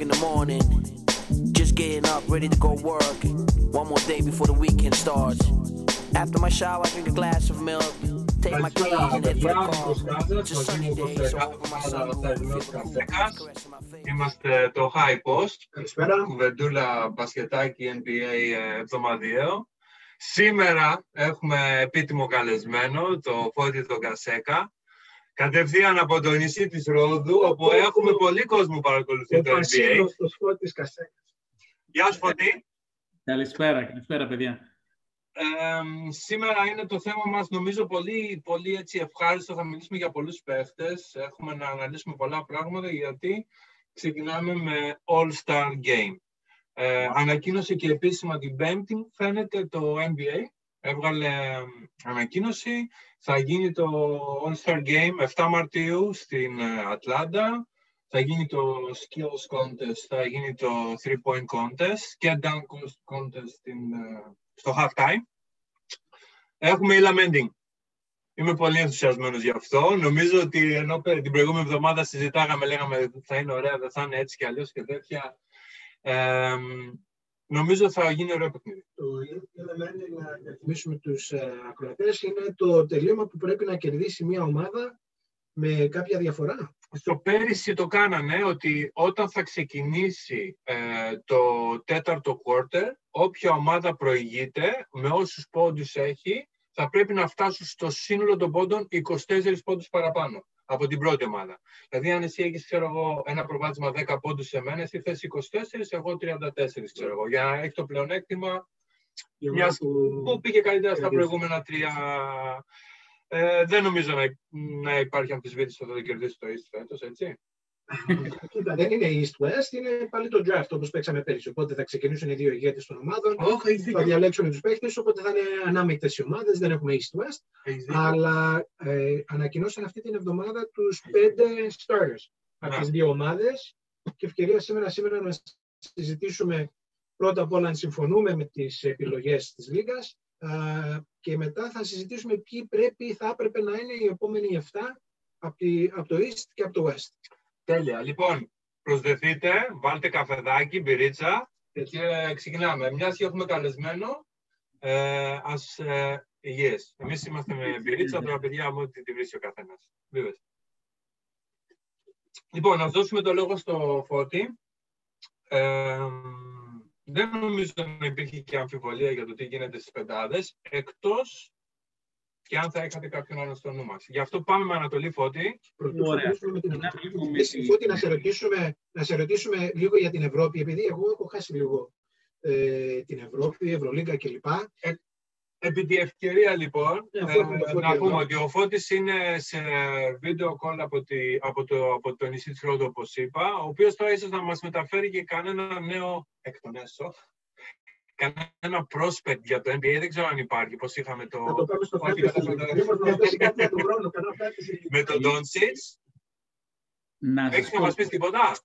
Friday, 7 o'clock in the morning. Just getting up, ready to go work. One more day before the weekend starts. After my shower, I drink a glass of milk. Take my keys and head for the car. It's a sunny day, so I open my sunroof. Είμαστε το High Post, Καλησπέρα. κουβεντούλα μπασκετάκι NBA ε, εβδομαδιαίο. Σήμερα έχουμε επίτιμο καλεσμένο, το Φώτη τον Κασέκα, κατευθείαν από το νησί της Ρόδου, όπου έχουμε πολύ κόσμο που παρακολουθεί Ο το NBA. Πασίλος Φώτης Κασέκας. Γεια σου Φώτη. Καλησπέρα, καλησπέρα παιδιά. Ε, σήμερα είναι το θέμα μας νομίζω πολύ, πολύ έτσι ευχάριστο. Θα μιλήσουμε για πολλούς παίχτες. Έχουμε να αναλύσουμε πολλά πράγματα γιατί ξεκινάμε με All-Star Game. Ε, ανακοίνωσε και επίσημα την Πέμπτη, φαίνεται το NBA. Έβγαλε ε, ανακοίνωση. Θα γίνει το All-Star Game 7 Μαρτίου στην ε, Ατλάντα. Θα γίνει το Skills Contest, θα γίνει το Three Point Contest και Dunk Contest στην, ε, στο halftime. Έχουμε η Lamenting. Είμαι πολύ ενθουσιασμένος γι' αυτό. Νομίζω ότι ενώ πε- την προηγούμενη εβδομάδα συζητάγαμε, λέγαμε θα είναι ωραία, δεν θα είναι έτσι και αλλιώς και τέτοια. Ε, νομίζω θα γίνει ωραίο παιχνίδι. Το Elemental, να θυμίσουμε τους ε, ακροατές, είναι το τελείωμα που πρέπει να κερδίσει μια ομάδα με κάποια διαφορά. Στο πέρυσι το κάνανε ότι όταν θα ξεκινήσει ε, το τέταρτο quarter, όποια ομάδα προηγείται, με όσους πόντους έχει, θα πρέπει να φτάσουν στο σύνολο των πόντων 24 πόντους παραπάνω από την πρώτη ομάδα. Δηλαδή, αν εσύ έχεις, ξέρω εγώ, ένα προβάδισμα 10 πόντους σε μένα, εσύ θες 24, εγώ 34, ξέρω εγώ, για να έχει το πλεονέκτημα Η Μιας ομάδα που- που πήγε καλύτερα στα κερδίζει. προηγούμενα τρία. Ε, δεν νομίζω να, να υπάρχει αμφισβήτηση ότι θα το κερδίσει το East φέτος, έτσι. Κοίτα, δεν είναι East-West, είναι πάλι το draft όπως παίξαμε πέρυσι. Οπότε θα ξεκινήσουν οι δύο ηγέτες των ομάδων, Όχι, έχεις θα δίκιο. διαλέξουν τους παίκτες, οπότε θα είναι ανάμεικτες οι ομάδες, δεν έχουμε East-West. Έχεις δίκιο. Αλλά ε, ανακοινώσαν αυτή την εβδομάδα τους πέντε starters από Ναι. τις δύο ομάδες και ευκαιρία σήμερα, σήμερα να συζητήσουμε πρώτα απ' όλα αν συμφωνούμε με τις επιλογές της Λίγκας α, και μετά θα συζητήσουμε ποιοι πρέπει, θα έπρεπε να είναι οι επόμενοι 7 από, τη, από το East και από το West. Τέλεια. Λοιπόν, προσδεθείτε, βάλτε καφεδάκι, μπυρίτσα και ξεκινάμε. Μιας και έχουμε καλεσμένο, ε, ας ε, yes. Εμείς είμαστε με μπυρίτσα, τώρα παιδιά μου ό,τι τη βρίσκει ο καθένας. Βίβες. Λοιπόν, να δώσουμε το λόγο στο Φώτη. Ε, δεν νομίζω να υπήρχε και αμφιβολία για το τι γίνεται στις πεντάδες, εκτός και αν θα είχατε κάποιον άλλο στο νου μας. Γι' αυτό πάμε με Ανατολή Φώτη. Πρωτού Ωραία. ξεκινήσουμε με την Να Ευρώπη. βλέπουμε Εσύ, τη- Φώτη, να σε, ρωτήσουμε, να σε ρωτήσουμε λίγο για την Ευρώπη, επειδή εγώ έχω χάσει λίγο ε, την Ευρώπη, Ευρωλίγκα κλπ. Επί τη ευκαιρία λοιπόν, Ναι, αφού ε, έχουμε το Φώτη να εδώ. πούμε ότι ο Φώτης είναι σε βίντεο call από, τη, από, το, από το νησί της Ρόδου, όπως είπα, ο οποίος τώρα ίσως να μας μεταφέρει και κανένα νέο εκ των έσω, κανένα prospect για το NBA, δεν ξέρω αν υπάρχει, πώς είχαμε το, Θα το πάμε στο Όχι, fantasy. δεν θα το- Μήπως να δώσει κάτι από τον χρόνο, κανένα fantasy. με τον Doncic. Να σας Έχεις να πω, μας πεις τίποτα;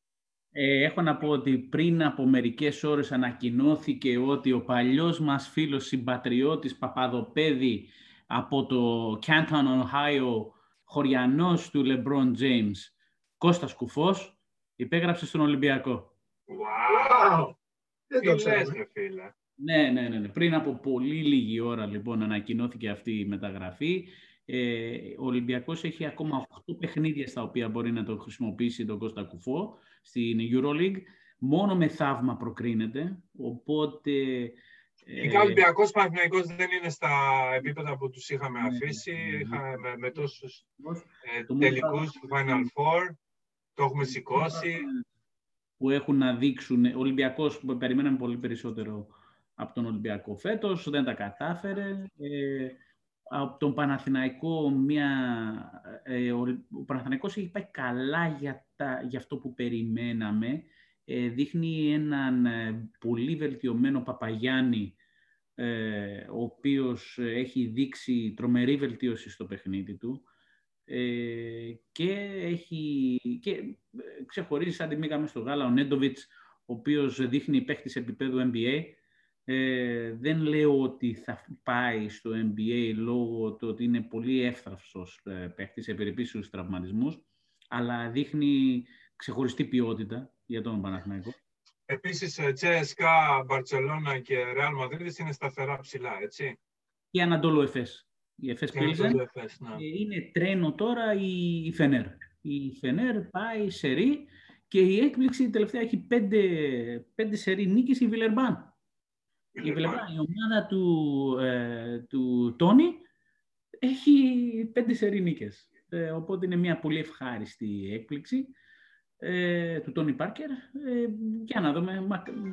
ε, έχω να πω ότι πριν από μερικές ώρες ανακοινώθηκε ότι ο παλιός μας φίλος συμπατριώτης Παπαδοπέδη από το Canton, Ohio, χωριανός του LeBron James, Κώστας Κουφός, υπέγραψε στον Ολυμπιακό. Wow! Wow! Δεν Τι το λες, ξέρω. ρε φίλε. Ναι, ναι, ναι, ναι. Πριν από πολύ λίγη ώρα λοιπόν ανακοινώθηκε αυτή η μεταγραφή. Ε, ο Ολυμπιακός έχει ακόμα 8 παιχνίδια στα οποία μπορεί να το χρησιμοποιήσει τον Κώστα Κουφό στην EuroLeague. Μόνο με θαύμα προκρίνεται, οπότε... ε, Ειδικά ο Ολυμπιακός Παναθηναϊκός δεν είναι στα επίπεδα που τους είχαμε Ναι, αφήσει, ναι. είχαμε με, με τόσους ε, Το μόνο τελικούς του πράγμα- Final Four, το έχουμε σηκώσει. που έχουν να δείξουν. Ο Ολυμπιακός που περιμέναμε πολύ περισσότερο από τον Ολυμπιακό φέτος, δεν τα κατάφερε. Ε, από τον Παναθηναϊκό, μια, ε, ο, ο Παναθηναϊκός έχει πάει καλά για, τα, για αυτό που περιμέναμε. Ε, δείχνει έναν ε, πολύ βελτιωμένο Παπαγιάννη, ε, ο οποίος έχει δείξει τρομερή βελτίωση στο παιχνίδι του. Ε, και έχει και ε, ξεχωρίζει σαν τη μήκα μες στο γάλα ο Νέντοβιτς ο οποίος δείχνει παίχτης επίπεδου NBA ε, δεν λέω ότι θα πάει στο NBA λόγω του ότι είναι πολύ εύθραυστος ε, παίχτης σε περιπτώσεις τραυματισμούς αλλά δείχνει ξεχωριστή ποιότητα για τον Παναθηναϊκό. Επίσης, Τσέσκα, Μπαρτσελώνα και Ρεάλ Μαδρίδης είναι σταθερά ψηλά, έτσι. Και Ανατόλου Εφές. Η Εφές Πίλσεν ναι. είναι τρένο τώρα η Φενέρ. Η Φενέρ πάει σε ρί και η έκπληξη τελευταία έχει πέντε, πέντε σερί νίκες η Βιλερμπάν. Η Βιλερμπάν, η ομάδα του, ε, του Τόνι, έχει πέντε σερί νίκες. Ε, οπότε είναι μια πολύ ευχάριστη έκπληξη ε, του Τόνι Πάρκερ. Ε, για να δούμε,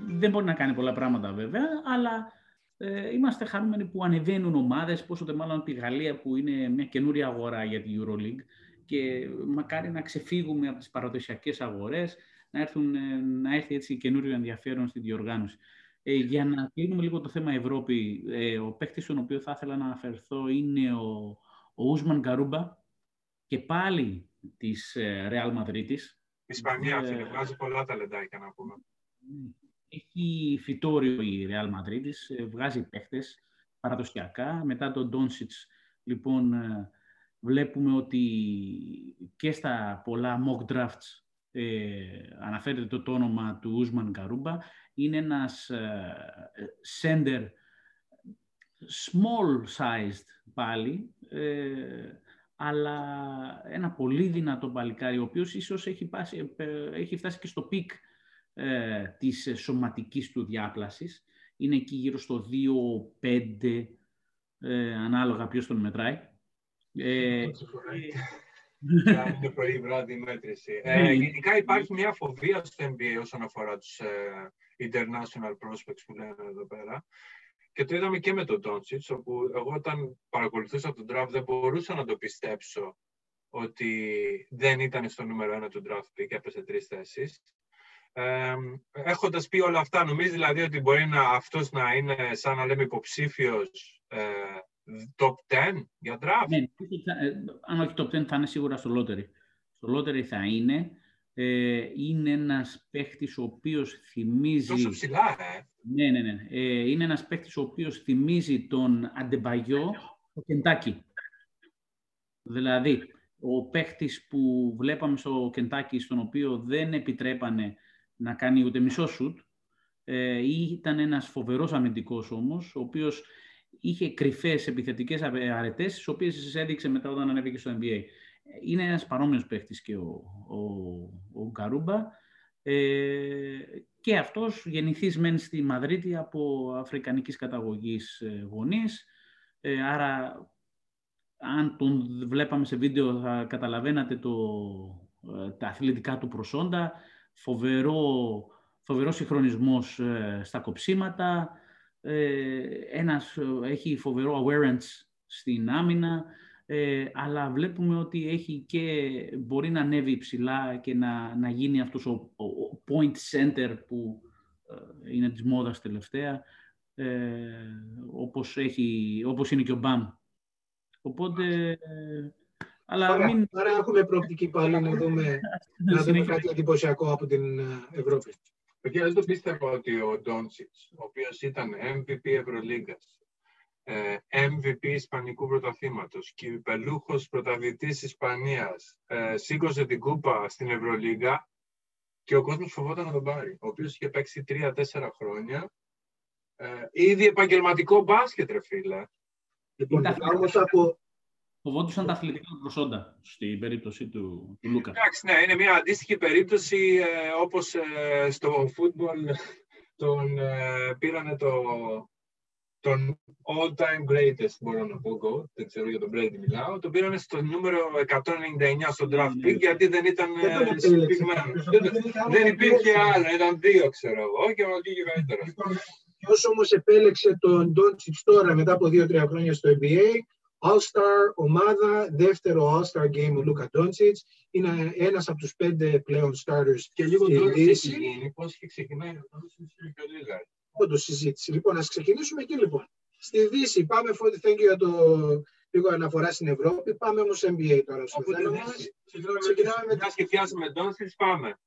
δεν μπορεί να κάνει πολλά πράγματα βέβαια, αλλά ε, είμαστε χαρούμενοι που ανεβαίνουν ομάδες, πόσο τε μάλλον τη Γαλλία που είναι μια καινούρια αγορά για τη EuroLeague και μακάρι να ξεφύγουμε από τις παραδοσιακές αγορές, να, έρθουν, ε, να έρθει έτσι καινούριο ενδιαφέρον στη διοργάνωση. Ε, για να κλείνουμε λίγο το θέμα Ευρώπη, ε, ο παίχτης στον οποίο θα ήθελα να αναφερθώ είναι ο, ο Ούσμαν Γκαρούμπα και πάλι της ε, Real Madrid. Ισπανία, ε, φίλε, βγάζει πολλά ταλεντάκια να πούμε. Έχει φυτόριο η Real Madrid, ε, βγάζει παίχτες παραδοσιακά. Μετά τον Ντόνσιτς, λοιπόν, βλέπουμε ότι και στα πολλά mock drafts ε, αναφέρεται το, όνομα του Ούσμαν Γκαρούμπα. Είναι ένας ε, center small sized πάλι, ε, αλλά ένα πολύ δυνατό παλικάρι, ο οποίος ίσως έχει, πάσει, ε, έχει φτάσει και στο peak ε, της σωματικής του διάπλασης. Είναι εκεί γύρω στο 2-5, ε, ανάλογα ποιος τον μετράει. Ε, είναι πρωί βράδυ μέτρηση. Ε, ναι. γενικά υπάρχει μια φοβία στο NBA όσον αφορά τους ε, international prospects που λένε εδώ πέρα. Και το είδαμε και με τον Τόντσιτς, όπου εγώ όταν παρακολουθούσα τον draft δεν μπορούσα να το πιστέψω ότι δεν ήταν στο νούμερο ένα του draft pick, έπεσε τρεις θέσεις. Ε, έχοντας πει όλα αυτά, νομίζεις δηλαδή ότι μπορεί να, αυτός να είναι σαν να λέμε υποψήφιος ε, top 10 για draft. Ναι, ε, αν όχι top 10 θα είναι σίγουρα στο lottery. Στο lottery θα είναι. Ε, είναι ένας παίχτης ο οποίος θυμίζει... Τόσο ψηλά, ε! Ναι, ναι, ναι. Ε, είναι ένας παίχτης ο οποίος θυμίζει τον Αντεμπαγιό, το Κεντάκι. Δηλαδή, ο παίχτης που βλέπαμε στο Κεντάκι, στον οποίο δεν επιτρέπανε να κάνει ούτε μισό σουτ, ε, ήταν ένας φοβερός αμυντικός όμως, ο οποίος είχε κρυφές επιθετικές αρετές, τις οποίες έδειξε μετά όταν ανέβηκε στο NBA. Είναι ένας παρόμοιος παίχτης και ο, ο, ο Γκαρούμπα. Ε, και αυτός γεννηθής μεν στη Μαδρίτη από αφρικανικής καταγωγής ε, γονείς. Ε, άρα, αν τον βλέπαμε σε βίντεο θα καταλαβαίνατε το, ε, τα αθλητικά του προσόντα. Φοβερό, φοβερός συγχρονισμός στα κοψίματα, ε, ένας ε, έχει φοβερό awareness στην άμυνα, ε, αλλά βλέπουμε ότι έχει και μπορεί να ανέβει ψηλά και να, να γίνει αυτός ο, point center που ε, είναι της μόδας τελευταία, ε, όπως, έχει, όπως είναι και ο Μπαμ. Οπότε... αλλά μην... Άρα έχουμε προοπτική πάλι να δούμε, να δούμε κάτι εντυπωσιακό από την Ευρώπη. Παιδιά, δεν το πίστευα ότι ο Ντόντσιτς, ο οποίος ήταν MVP Ευρωλίγκας, ε, MVP Ισπανικού Πρωταθλήματος, κυπελούχος πρωταθλητής Ισπανίας, ε, σήκωσε την κούπα στην Ευρωλίγκα και ο κόσμος φοβόταν να τον πάρει, ο οποίος είχε παίξει τρία-τέσσερα χρόνια. Ε, ήδη επαγγελματικό μπάσκετ, ρε φίλε. Λοιπόν, όμως από, φοβόντουσαν τα αθλητικά προσόντα στην περίπτωση του, του Λούκα. Εντάξει, ναι, είναι μια αντίστοιχη περίπτωση ε, όπως ε, στο φούτμπολ τον ε, πήρανε το, τον all-time greatest, μπορώ να πω, δεν ξέρω για τον Brady μιλάω, τον πήρανε στο νούμερο 199 στο draft pick, γιατί δεν ήταν ε, συμπληγμένο. Δεν υπήρχε άλλο, ήταν δύο, ξέρω εγώ, και ο λίγη καλύτερος. Λοιπόν, ποιος όμως επέλεξε τον Doncic τώρα, μετά από δύο-τρία χρόνια στο NBA, All-Star ομάδα, δεύτερο All-Star game ο Λούκα Ντόντσιτς. Είναι ένας από τους πέντε πλέον starters και λίγο στη Δύση. Πώς είχε ξεκινάει ο πιο λίγα. Όντως συζήτηση. Λοιπόν, ας ξεκινήσουμε εκεί λοιπόν. Στη Δύση, πάμε, Φώτη, thank you για το λίγο αναφορά στην Ευρώπη. Πάμε όμως NBA τώρα. Στο θέμα. Ξεκινάμε με... Μια και Ντόντσιτς, πάμε.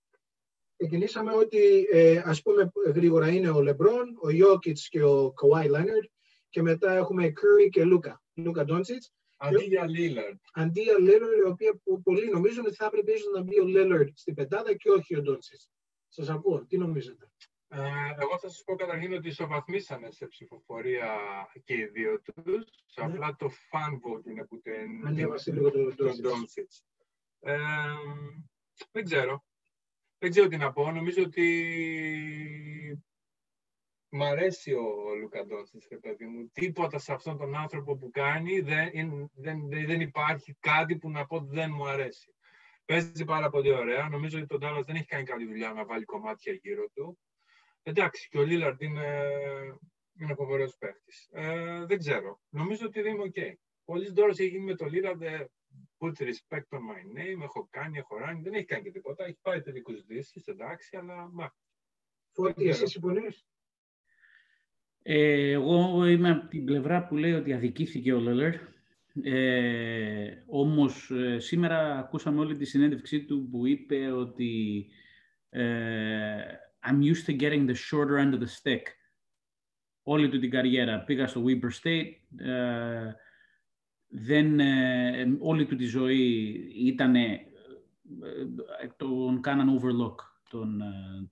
Ξεκινήσαμε ότι, ε, ας πούμε γρήγορα, είναι ο Λεμπρόν, ο Ιώκητς και ο Καουάι Λένερτ και μετά έχουμε Curry και Λούκα. Λούκα Ντόντσιτς. Αντί για Λίλαρντ. Αντί για Λίλαρντ, η οποία πολλοί νομίζουν ότι θα έπρεπε ίσως να μπει ο Λίλαρντ στην πεντάδα και όχι ο Ντόντσιτς. Σας ακούω. Τι νομίζετε; Ε, εγώ θα σας πω καταρχήν ότι ισοβαθμίσανε σε ψηφοφορία και οι δύο τους. Ναι. Απλά το fan vote είναι που την ανέβασε λίγο τον Ντόντσιτς. Ε, δεν ξέρω. Δεν ξέρω τι να πω. Νομίζω ότι Μ' αρέσει ο Λούκα Ντόντσιτς, παιδί μου. Τίποτα σε αυτόν τον άνθρωπο που κάνει δεν, δεν, δεν υπάρχει κάτι που να πω ότι δεν μου αρέσει. Παίζει πάρα πολύ ωραία. Νομίζω ότι τον Τάλλας δεν έχει κάνει καλή δουλειά να βάλει κομμάτια γύρω του. Εντάξει, και ο Λίλαρντ είναι, είναι φοβερός παίχτης. Ε, δεν ξέρω. Νομίζω ότι δεν είμαι οκ. Okay. Πολλή δώρο έχει γίνει με το Λίλαρντ. Ε, put respect on my name. Έχω κάνει, έχω ράνει. Δεν έχει κάνει και τίποτα. Έχει πάει τελικούς δύσει, εντάξει, αλλά. Μα. Φώτη, εσύ συμφωνεί. Ε, εγώ είμαι από την πλευρά που λέει ότι αδικήθηκε ο Λέλλερ. Ε, όμως ε, σήμερα ακούσαμε όλη τη συνέντευξή του που είπε ότι ε, I'm used to getting the shorter end of the stick. Όλη του την καριέρα. Πήγα στο Weber State. Ε, δεν, ε, όλη του τη ζωή ήταν τον κάναν overlook τον,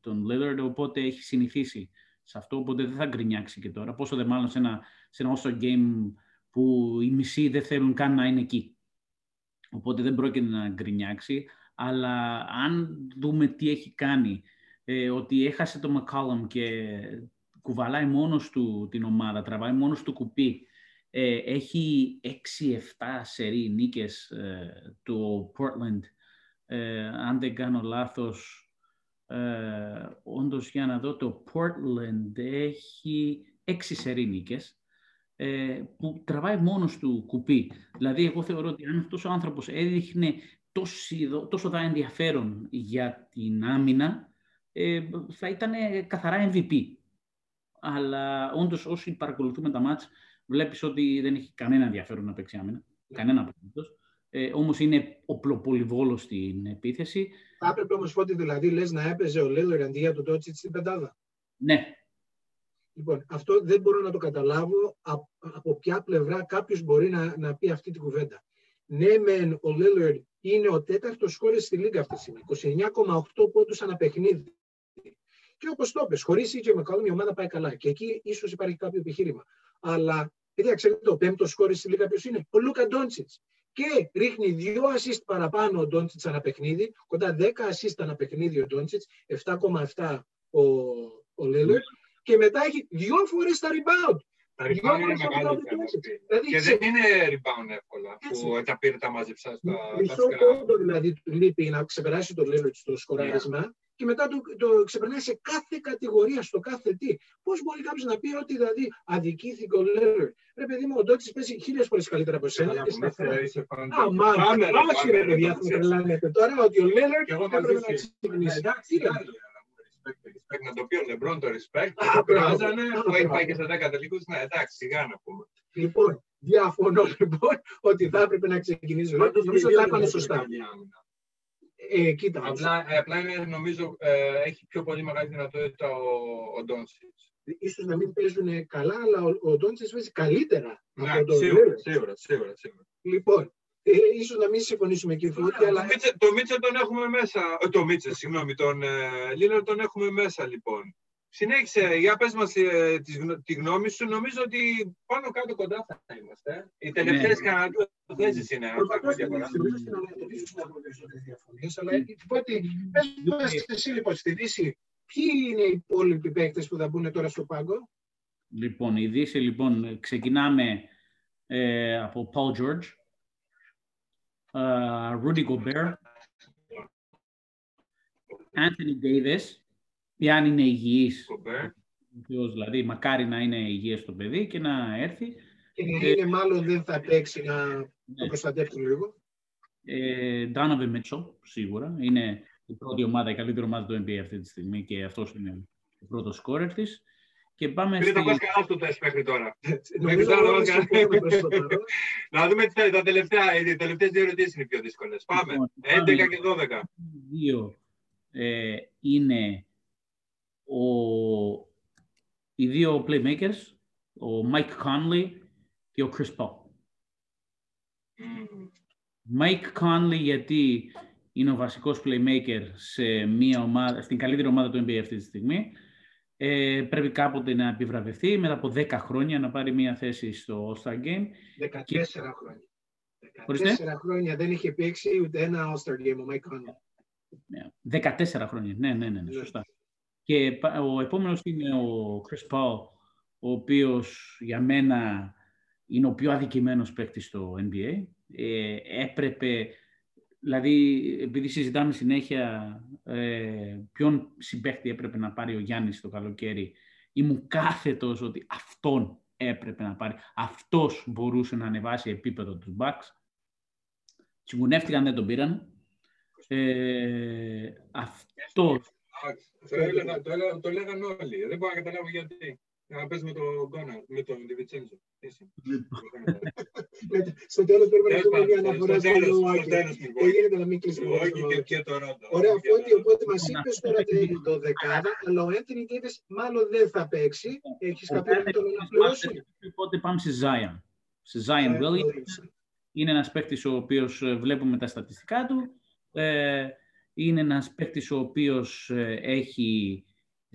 τον Lillard, οπότε έχει συνηθίσει σε αυτό, οπότε δεν θα γκρινιάξει και τώρα. Πόσο δε μάλλον σε ένα, σε ένα all game που οι μισοί δεν θέλουν καν να είναι εκεί. Οπότε δεν πρόκειται να γκρινιάξει. Αλλά αν δούμε τι έχει κάνει, ε, ότι έχασε το McCollum και κουβαλάει μόνος του την ομάδα, τραβάει μόνος του κουπί, ε, έχει 6-7 σερί νίκες ε, το Portland. Ε, αν δεν κάνω λάθος, ε, όντως για να δω το Portland έχει έξι σερίνικες ε, που τραβάει μόνος του κουπί. Δηλαδή εγώ θεωρώ ότι αν αυτός ο άνθρωπος έδειχνε τόσο, τόσο δά ενδιαφέρον για την άμυνα ε, θα ήταν καθαρά MVP. Αλλά όντως όσοι παρακολουθούμε τα μάτς βλέπεις ότι δεν έχει κανένα ενδιαφέρον να παίξει άμυνα. Κανένα απολύτως ε, όμως είναι οπλοπολιβόλος στην επίθεση. Θα έπρεπε όμως ότι δηλαδή λες να έπαιζε ο Λίλερ αντί για τον Τότσιτς στην πεντάδα. Ναι. Λοιπόν, αυτό δεν μπορώ να το καταλάβω από, ποια πλευρά κάποιος μπορεί να, να πει αυτή την κουβέντα. Ναι, μεν ο Λίλερ είναι ο τέταρτος σκόρε στη Λίγκα αυτή τη στιγμή. 29,8 πόντους ανά παιχνίδι. Και όπως το είπες, χωρίς με Μακάλum η ομάδα πάει καλά. Και εκεί ίσως υπάρχει κάποιο επιχείρημα. Αλλά, παιδιά, ξέρετε το πέμπτος σκόρε στη Λίγκα ποιος είναι, ο Λούκα Ντόντσιτς και ρίχνει δύο assist παραπάνω ο Ντόντσιτς ανά παιχνίδι, κοντά 10 assist ανά παιχνίδι ο Ντόντσιτς, 7,7 ο, ο και μετά έχει δύο φορές τα rebound. Τα rebound είναι μεγάλο δηλαδή, Και δεν είναι rebound εύκολα που τα πήρε τα μαζεψά στα Μισό πόντο δηλαδή του λείπει να ξεπεράσει το Lillard στο σκοράρισμα και μετά το, το ξεπερνάει σε κάθε κατηγορία, στο κάθε τι. Πώς μπορεί κάποιος να πει ότι δηλαδή αδικήθηκε ο Λέλλερ. Ρε παιδί μου, ο Ντότσι παίζει χίλιες φορές καλύτερα από εσένα. Α, μάλλον. Όχι, ρε παιδιά, θα τρελάνετε τώρα ότι ο Λέλλερ έπρεπε να ξεκινήσει. Να το πει ο Λεμπρόν το respect, το πράζανε, που έχει πάει και σε 10 τελικούς, ναι, εντάξει, σιγά να πούμε. Λοιπόν, διαφωνώ λοιπόν ότι θα έπρεπε να ξεκινήσει. Νομίζω ότι θα έκανε σωστά. Ε, κοίτα, απλά, ε, απλά είναι, νομίζω ε, έχει πιο πολύ μεγάλη δυνατότητα ο, ο Ντόνσιτς. Ίσως να μην παίζουν καλά, αλλά ο, ο Ντόνσιτς παίζει καλύτερα ναι, από τον σίγουρα, σίγουρα, σίγουρα, σίγουρα. Λοιπόν, ε, ίσως να μην συμφωνήσουμε κύριε Φώτη, αλλά... Το Μίτσε τον έχουμε μέσα, ε, το Μίτσε, συγγνώμη, τον ε, Λίνο τον έχουμε μέσα λοιπόν. Συνέχισε, για πες μας ε, τη, τη, γνώμη σου. Νομίζω ότι πάνω κάτω κοντά θα είμαστε. Οι τελευταίες ναι. κανένα δύο θέσεις είναι. Προφανώς δεν είναι στην ανακοινήση να περισσότερες διαφωνίες, αλλά ότι πες μας εσύ λοιπόν στη Δύση, ποιοι είναι οι υπόλοιποι παίκτες που θα μπουν τώρα στο πάγκο; Λοιπόν, η Δύση λοιπόν ξεκινάμε ε, από Paul George, uh, Rudy Gobert, Anthony Davis, εάν είναι υγιής. Δηλαδή, μακάρι να είναι υγιές το παιδί και να έρθει. Και να είναι μάλλον δεν θα παίξει να ναι. το προστατεύσει λίγο. Ε, Donovan Mitchell, σίγουρα. Είναι η πρώτη ομάδα, η καλύτερη ομάδα του NBA αυτή τη στιγμή και αυτός είναι ο πρώτος σκόρερ της. Και πάμε στη... θα πας καλά στο τεστ μέχρι τώρα. Να δούμε τα τελευταία, οι τελευταίες δύο ερωτήσεις είναι πιο δύσκολες. Πάμε, 11 λοιπόν, και 12. Δύο ε, είναι ο, οι δύο playmakers, ο Mike Conley και ο Chris Paul. Mike Conley γιατί είναι ο βασικός playmaker σε μια ομάδα, στην καλύτερη ομάδα του NBA αυτή τη στιγμή. Ε, πρέπει κάποτε να επιβραβευτεί μετά από 10 χρόνια να πάρει μια θέση στο All-Star Game. 14 και... χρόνια. 14 χρόνια δεν είχε παίξει ούτε ένα All-Star Game ο Mike Conley. 14 χρόνια, ναι, ναι, ναι, ναι σωστά. Και ο επόμενος είναι ο Chris Paul, ο οποίος για μένα είναι ο πιο αδικημένος παίκτης στο NBA. Ε, έπρεπε, δηλαδή, επειδή συζητάμε συνέχεια ε, ποιον συμπαίχτη έπρεπε να πάρει ο Γιάννης το καλοκαίρι, ήμουν κάθετος ότι αυτόν έπρεπε να πάρει. Αυτός μπορούσε να ανεβάσει επίπεδο τους Bucks. Τσιγκουνεύτηκαν, δεν τον πήραν. Ε, αυτός το, έλεγα, το, έλεγα, το λέγανε όλοι. Δεν μπορώ να καταλάβω γιατί. Να παίζει με τον Κόνα, με τον Διβιτσέντζο. Στο τέλος πρέπει να πούμε μια αναφορά στο Λουάκη. Δεν γίνεται να μην κλείσει το Ωραία, οπότε μας είπες τώρα το δεκάδα, αλλά ο Έντρι Ντέιβις μάλλον δεν θα παίξει. Έχεις κάποιο να τον αναπληρώσει; Οπότε πάμε σε Zion. Σε Zion Williams. Είναι ένας παίκτης ο οποίος ε, βλέπουμε τα στατιστικά του. Ε, είναι ένας παίκτης ο οποίος ε, έχει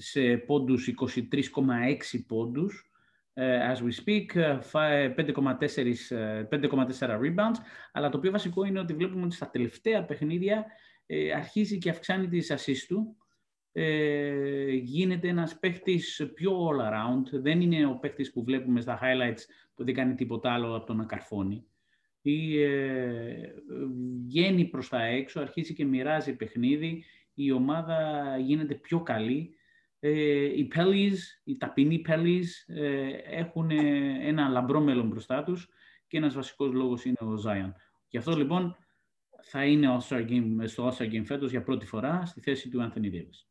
σε πόντους 23,6 πόντους. Uh, as we speak, 5,4 rebounds, αλλά το πιο βασικό είναι ότι βλέπουμε ότι στα τελευταία παιχνίδια ε, αρχίζει και αυξάνει τις assists του, ε, γίνεται ένας παίχτης πιο all around, δεν είναι ο παίχτης που βλέπουμε στα highlights που δεν κάνει τίποτα άλλο από το να καρφώνει. Ή ε, βγαίνει προς τα έξω, αρχίζει και μοιράζει παιχνίδι, η ομάδα γίνεται πιο καλή. Ε, οι Pellies, οι ταπεινοί Pellies ε, έχουν ένα λαμπρό μέλλον μπροστά τους και ένας βασικός λόγος είναι ο Zion. Γι' αυτό λοιπόν θα είναι All-Star Game, στο All-Star Game φέτος για πρώτη φορά στη θέση του Anthony Davis.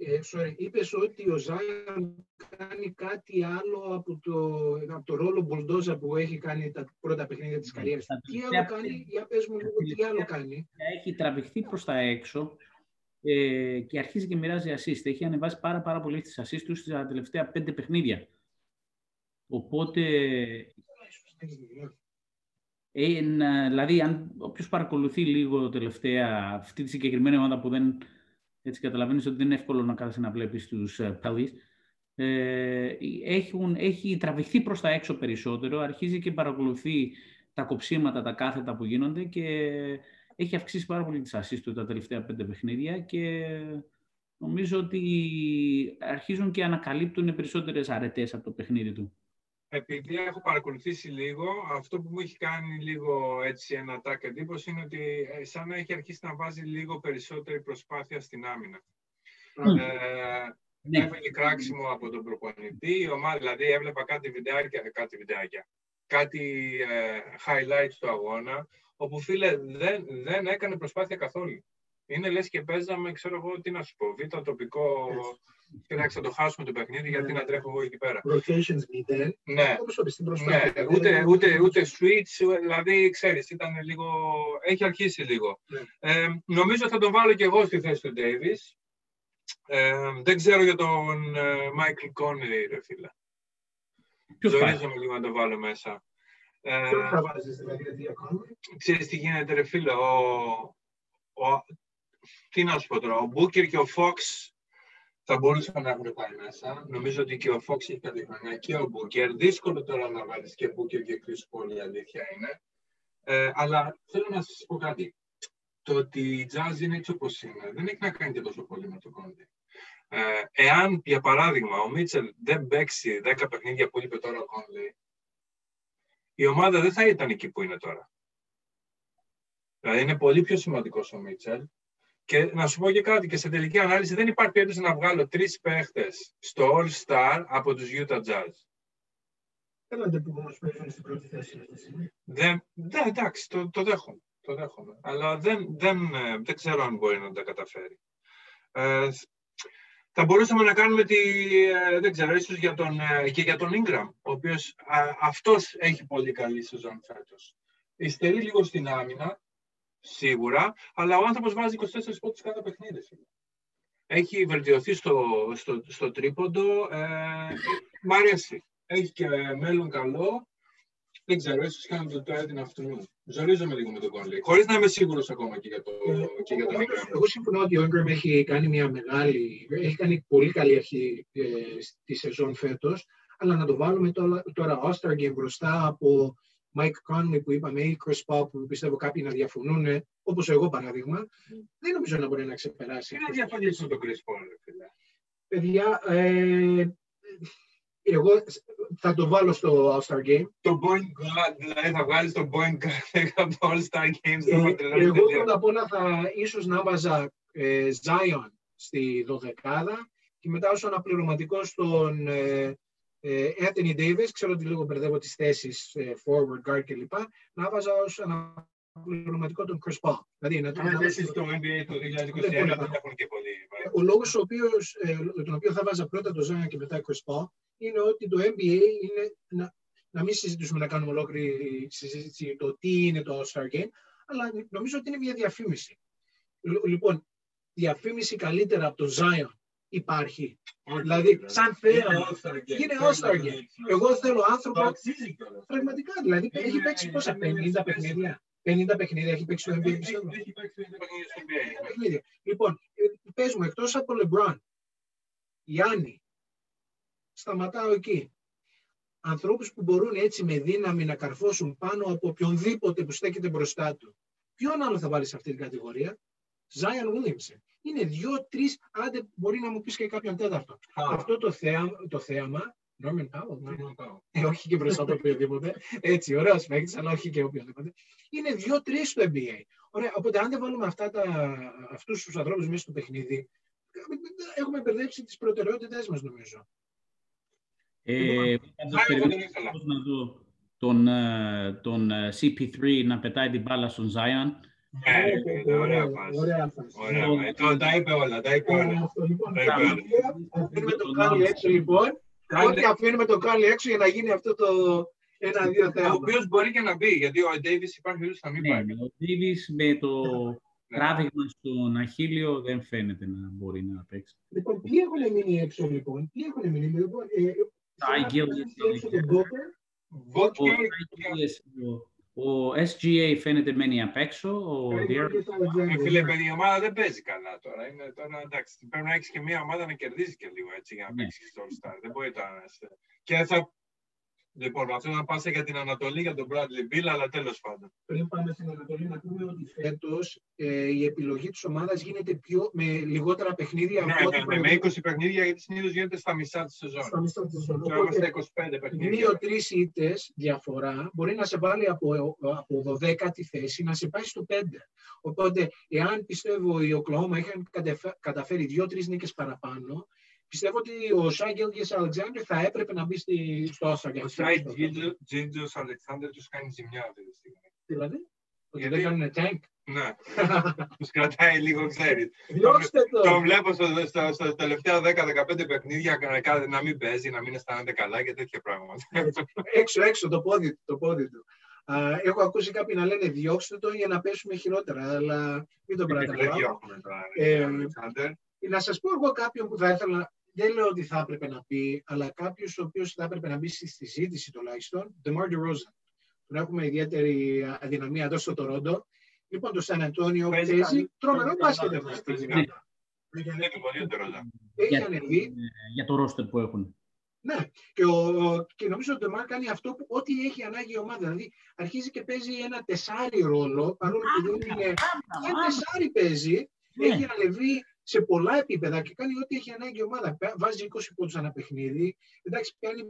Ε, sorry, είπες ότι ο Ζάιαν κάνει κάτι άλλο από το, από το ρόλο Μπολντόζα που έχει κάνει τα πρώτα παιχνίδια της καριέρας. Τι άλλο κάνει, για πες μου λίγο, τι άλλο κάνει. Έχει τραβηχθεί προς τα έξω ε, και αρχίζει και μοιράζει assist. Έχει ανεβάσει πάρα, πάρα πολύ τις assist τους στα τελευταία πέντε παιχνίδια. Οπότε... Ε, να, δηλαδή, αν όποιος παρακολουθεί λίγο τελευταία αυτή τη συγκεκριμένη ομάδα που δεν έτσι καταλαβαίνεις ότι δεν είναι εύκολο να κάθεσαι να βλέπεις τους uh, Ε, έχουν, έχει τραβηχθεί προς τα έξω περισσότερο, αρχίζει και παρακολουθεί τα κοψίματα, τα κάθετα που γίνονται και έχει αυξήσει πάρα πολύ τις ασύς του τα τελευταία πέντε παιχνίδια και νομίζω ότι αρχίζουν και ανακαλύπτουν περισσότερες αρετές από το παιχνίδι του επειδή έχω παρακολουθήσει λίγο, αυτό που μου έχει κάνει λίγο έτσι ένα τάκ εντύπωση είναι ότι ε, σαν να έχει αρχίσει να βάζει λίγο περισσότερη προσπάθεια στην άμυνα. Mm. Ε, ναι. Έφαγε κράξιμο από τον προπονητή, η ομάδα, δηλαδή έβλεπα κάτι βιντεάκια, κάτι βιντεάκια, κάτι ε, highlights του αγώνα, όπου φίλε δεν, δεν έκανε προσπάθεια καθόλου. Είναι λες και παίζαμε, ξέρω εγώ, τι να σου πω, β' τοπικό Κοιτάξτε, θα το χάσουμε το παιχνίδι, γιατί να τρέχω εγώ εκεί πέρα. Rotations μηδέν. Ναι, ναι ούτε, ούτε, ούτε switch, δηλαδή, ξέρεις, ήταν λίγο, έχει αρχίσει λίγο. Ναι. Ε, νομίζω θα τον βάλω και εγώ στη θέση του Davis. Ε, δεν ξέρω για τον Michael Conley, ρε φίλε. Ποιος πάει; λίγο να το βάλω μέσα. Ε, Ποιο θα βάζεις δηλαδή για Conley. Ξέρεις τι γίνεται, ρε φίλε. Ο, ο, τι να σου πω τώρα, ο Booker και ο Fox θα μπορούσαν να έχουν πάει μέσα. Νομίζω ότι και ο Φόξ έχει καλή χρονιά και ο Μπούκερ. Δύσκολο τώρα να βάλεις και Μπούκερ και Chris Paul, η αλήθεια είναι. Ε, αλλά θέλω να σας πω κάτι. Το ότι η Jazz είναι έτσι όπως είναι δεν έχει να κάνει και τόσο πολύ με το κόντι. Ε, εάν, για παράδειγμα, ο Μίτσελ δεν παίξει 10 παιχνίδια που είπε τώρα ο Κόντι, η ομάδα δεν θα ήταν εκεί που είναι τώρα. Δηλαδή είναι πολύ πιο σημαντικός ο Μίτσελ και να σου πω και κάτι, και σε τελική ανάλυση δεν υπάρχει περίπτωση να βγάλω τρεις παίχτες στο All Star από τους Utah Jazz. Έλατε που όμως παίζουν στην πρώτη θέση. Δεν, δεν, εντάξει, το, το δέχομαι. Το δέχομαι. Αλλά δεν, δεν, ε, δεν ξέρω αν μπορεί να τα καταφέρει. Ε, θα μπορούσαμε να κάνουμε τη, ε, δεν ξέρω, ίσως για τον, ε, και για τον Ingram, ο οποίος α, αυτός έχει πολύ καλή σεζόν φέτος. Ιστερεί λίγο στην άμυνα, σίγουρα, αλλά ο άνθρωπος βάζει 24 πόντους κάθε παιχνίδι. Έχει βελτιωθεί στο, στο, στο τρίποντο, ε, μ' αρέσει. Έχει και μέλλον καλό. Δεν ξέρω, ίσως κάνω το τέρα την αυτού. Ζορίζομαι λίγο με τον Conley. Χωρίς να είμαι σίγουρος ακόμα και για, το, Ε, και για τον Ingram. Εγώ συμφωνώ ότι ο Ingram έχει κάνει μια μεγάλη, έχει κάνει πολύ καλή αρχή ε, στη σεζόν φέτος, αλλά να το βάλουμε τώρα, τώρα All-Star Game μπροστά από Mike Conley που είπαμε ή Chris Paul που πιστεύω κάποιοι να διαφωνούν, όπως εγώ παράδειγμα, δεν νομίζω να μπορεί να ξεπεράσει. Τι να διαφωνήσω τον Chris Paul, ρε φίλε; Παιδιά, ε, εγώ θα το βάλω στο All-Star Game. Το Boeing God, δηλαδή θα βγάλεις το Boeing God από το All-Star Games. Ε, το τρελό εγώ τελείω. πρώτα απ' όλα θα ίσως να βάζα ε, Zion στη δωδεκάδα και μετά ως αναπληρωματικός στον ε, ε, Anthony Davis, ξέρω ότι λίγο μπερδεύω τις θέσεις ε, forward, guard κλπ. Να βάζα ως αναπληρωματικό τον Chris Paul. Δηλαδή, να, Αν να- δεν στο NBA το 2021 Δεν μπορεί να- δεν έχουν και πολύ. ο λόγος ο οποίος, ε, τον οποίο θα βάζα πρώτα το Zion και μετά Chris Paul είναι ότι το NBA είναι να, να μην συζητήσουμε να κάνουμε ολόκληρη συζήτηση το τι είναι το All-Star Game, αλλά νομίζω ότι είναι μια διαφήμιση. Λ- Λοιπόν, διαφήμιση καλύτερα από το Zion υπάρχει. Δηλαδή, σαν θέαμα, είναι All-Star Game. Εγώ θέλω Το άνθρωπο, αξίζει κιόλας. πραγματικά, δηλαδή, Είναι- έχει παίξει πόσα, είναι 50 special. παιχνίδια. 50 παιχνίδια έχει παίξει το NBA, Έχει πιστεύω. έχει παίξει το παιχνίδι στο NBA. παιχνίδια. Λοιπόν, ε, παίζουμε εκτός από LeBron, Γιάννη, σταματάω εκεί. Ανθρώπους που μπορούν έτσι με δύναμη να καρφώσουν πάνω από οποιονδήποτε που στέκεται μπροστά του. Ποιον άλλο θα βάλεις σε αυτή την κατηγορία, Zion Williamson. Είναι δύο-τρεις, άντε μπορεί να μου πεις και κάποιον τέταρτο. Αυτό το, θέαμα, το θέαμα, Norman Powell, Να μην πάω. ε, όχι και μπροστά από οποιοδήποτε. Έτσι, ωραίος παίκτης, αλλά όχι και οποιοδήποτε. Είναι δύο-τρεις στο NBA. Ωραία, οπότε αν δεν βάλουμε αυτά τα, αυτούς τους ανθρώπους μέσα στο παιχνίδι, έχουμε μπερδέψει τις προτεραιότητές μας νομίζω. Ε, πάντως, Zion δεν περιμένω ήθελα. πώς να δω τον, ε, τον ε, CP3 να πετάει την μπάλα στον Zion. Ναι, ρε φίλε, ωραία φάση. Ωραία φάση. Ωραία, ε, το- Τα είπε όλα, τα είπε όλα. Αυτό, λοιπόν. Τα είπε όλα. Αφήνουμε το Κάλι έξω λοιπόν. Ό,τι αφήνουμε το Κάλι έξω για να γίνει αυτό το ένα-δύο Ο θέαμα. οποίος μπορεί και να μπει, γιατί ο Ντέιβις υπάρχει περίπτωση να μην Ναι, πάει. ο Davis με το Ναι. τράβηγμα στον Αχίλιο δεν φαίνεται να μπορεί να παίξει. Λοιπόν, ποιοι έχουν μείνει έξω λοιπόν, ποιοι έχουν μείνει λοιπόν. Ε, Ty Gilgeous έξω τον Γκόπερ, Βότκε, Ο, ο, ο SGA φαίνεται μένει απ' έξω. Ο Deer, ε, φίλε, παιδί, η ομάδα δεν παίζει καλά τώρα. Είναι, τώρα εντάξει, πρέπει να έχεις και μια ομάδα να κερδίζει και λίγο έτσι για να Ναι. παίξεις στο All Star. Δεν μπορεί τώρα να είσαι. Και θα. Λοιπόν, αυτό να πάσα για την Ανατολή, για τον Bradley Bill, αλλά τέλος πάντων. πριν πάμε στην Ανατολή, να πούμε ότι φέτος ε, η επιλογή της ομάδας γίνεται πιο, με λιγότερα παιχνίδια Ναι, από ό,τι ναι, ναι, με 20 παιχνίδια, γιατί συνήθως γίνεται στα μισά της σεζόν. στα μισά της σεζόν. Τώρα είμαστε Οπότε, 25 παιχνίδια. δύο-τρεις ήττες διαφορά μπορεί να σε βάλει από, από 12η θέση να σε πάει στο 5. Οπότε, εάν πιστεύω οι Οκλahoma είχαν κατεφε- καταφέρει δύο-τρεις νίκες παραπάνω, πιστεύω ότι ο Σάγκελ και Αλεξάνδρου θα έπρεπε να μπει στη, στο Όστρα. Ο Σάιτ Τζίτζο Αλεξάνδρ τους κάνει ζημιά αυτή τη στιγμή. Δηλαδή, ότι Γιατί- δεν κάνουν tank; Ναι, τους κρατάει λίγο, ξέρεις. Διώξτε το! Το βλέπω στο, στο, στο τελευταία 10-15 παιχνίδια να, κα- να μην παίζει, να μην αισθάνεται καλά και τέτοια πράγματα. έξω, έξω το πόδι του. Το πόδι του. Α, έχω ακούσει κάποιοι να λένε διώξτε το για να πέσουμε χειρότερα, αλλά μην το Δεν παρακαλώ. διώχνουμε τώρα. Ε, ρε, Αλεξάνδερ. Να σας πω εγώ κάποιον που θα ήθελα, δεν λέω ότι θα έπρεπε να πει, αλλά κάποιος ο οποίος θα έπρεπε να μπει στη συζήτηση τουλάχιστον, DeMar DeRozan. Τον έχουμε ιδιαίτερη αδυναμία εδώ στο Τορόντο. Λοιπόν, το Σαν Αντώνιο Παίζει παίζει καλά. τρομερό Παίζει μπάσκετ καλά. αυτή τη Παίζει στιγμή. καλά. Είναι το πολύ εντερόζα. Έχει για, ανεβεί. ε, για το ρόστερ που έχουν. Ναι, και, ο, και νομίζω ότι ο Ντεμάρ κάνει αυτό που ό,τι έχει ανάγκη η ομάδα. Δηλαδή αρχίζει και παίζει ένα τεσάρι ρόλο, παρόλο που δεν είναι. Ένα τεσάρι παίζει, Ναι. έχει ανεβεί σε πολλά επίπεδα και κάνει ό,τι έχει ανάγκη η ομάδα. Πε- Βάζει 20 πόντους ένα παιχνίδι. Εντάξει, πιάνει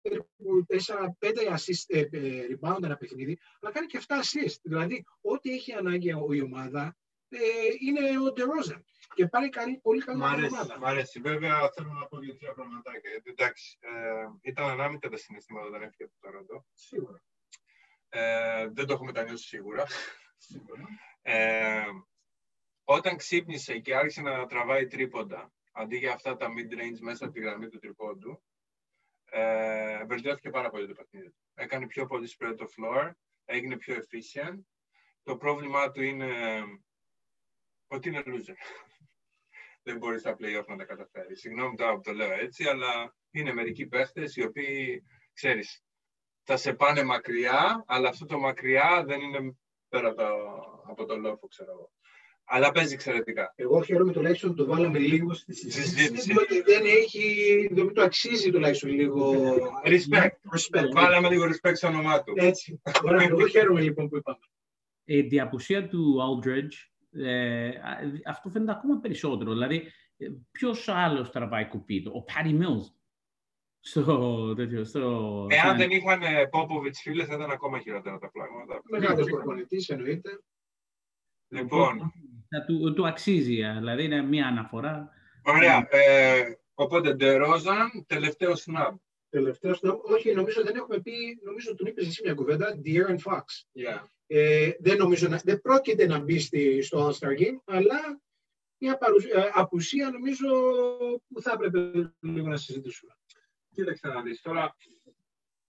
περίπου 4-5 assist, ε, ε, rebound ένα παιχνίδι, αλλά κάνει και 7 assist. Δηλαδή, ό,τι έχει ανάγκη η ομάδα ε, είναι ο DeRozan. Και πάρει καλή, πολύ καλή Μ' αρέσει, ομάδα. μ' αρέσει. Βέβαια θέλω να πω δύο-τρία πραγματάκια. Γιατί, Εντάξει, ε, ήταν ανάμεικτα τα συναισθήματα όταν έφυγε από το Τωρόντο. Σίγουρα. Ε, δεν το έχω μετανιώσει σίγουρα. Σίγουρα. Ε, όταν ξύπνησε και άρχισε να τραβάει τρίποντα, αντί για αυτά τα mid-range μέσα από τη γραμμή του τρίποντου, ε, βελτιώθηκε πάρα πολύ το παιχνίδι. του. Έκανε πιο πολύ spread το floor, έγινε πιο efficient. Το πρόβλημά του είναι ότι είναι loser. Δεν μπορείς στα play-off να τα καταφέρεις. Συγγνώμη τώρα που το λέω έτσι, αλλά είναι μερικοί παίχτες οι οποίοι, ξέρεις, θα σε πάνε μακριά, αλλά αυτό το μακριά δεν είναι πέρα το, από το λόφο, ξέρω εγώ. Αλλά παίζει εξαιρετικά. Εγώ χαίρομαι τουλάχιστον το βάλαμε λίγο στη συζήτηση, διότι δεν έχει, δεν το αξίζει τουλάχιστον λίγο. Respect. respect. Βάλαμε λίγο respect στο όνομά του. Έτσι. Εγώ χαίρομαι λοιπόν που είπαμε. Ε, η διαπουσία του Aldridge, ε, αυτό φαίνεται ακόμα περισσότερο. Δηλαδή, ε, ποιος άλλος τραβάει κουπί, ο Patty Mills. Στο τέτοιο, στο... Εάν δεν είχαν Πόποβιτς φίλες, θα ήταν ακόμα χειρότερα τα πράγματα. Μεγάλος προπονητής εννοείται. Λοιπόν. Θα του, του αξίζει, δηλαδή είναι μία αναφορά. Ωραία. Ε, οπότε, Ντερόζαν, τελευταίο snap. Τελευταίο snap. Όχι, νομίζω δεν έχουμε πει, νομίζω τον είπες εσύ μια κουβέντα, De'Aaron Fox. Yeah. Ε, δεν, νομίζω να, δεν πρόκειται να μπει στη, στο All-Star Game, αλλά μια παρουσία, ε, απουσία νομίζω που θα έπρεπε λίγο να συζητήσουμε. Κοίταξε να δεις. Τώρα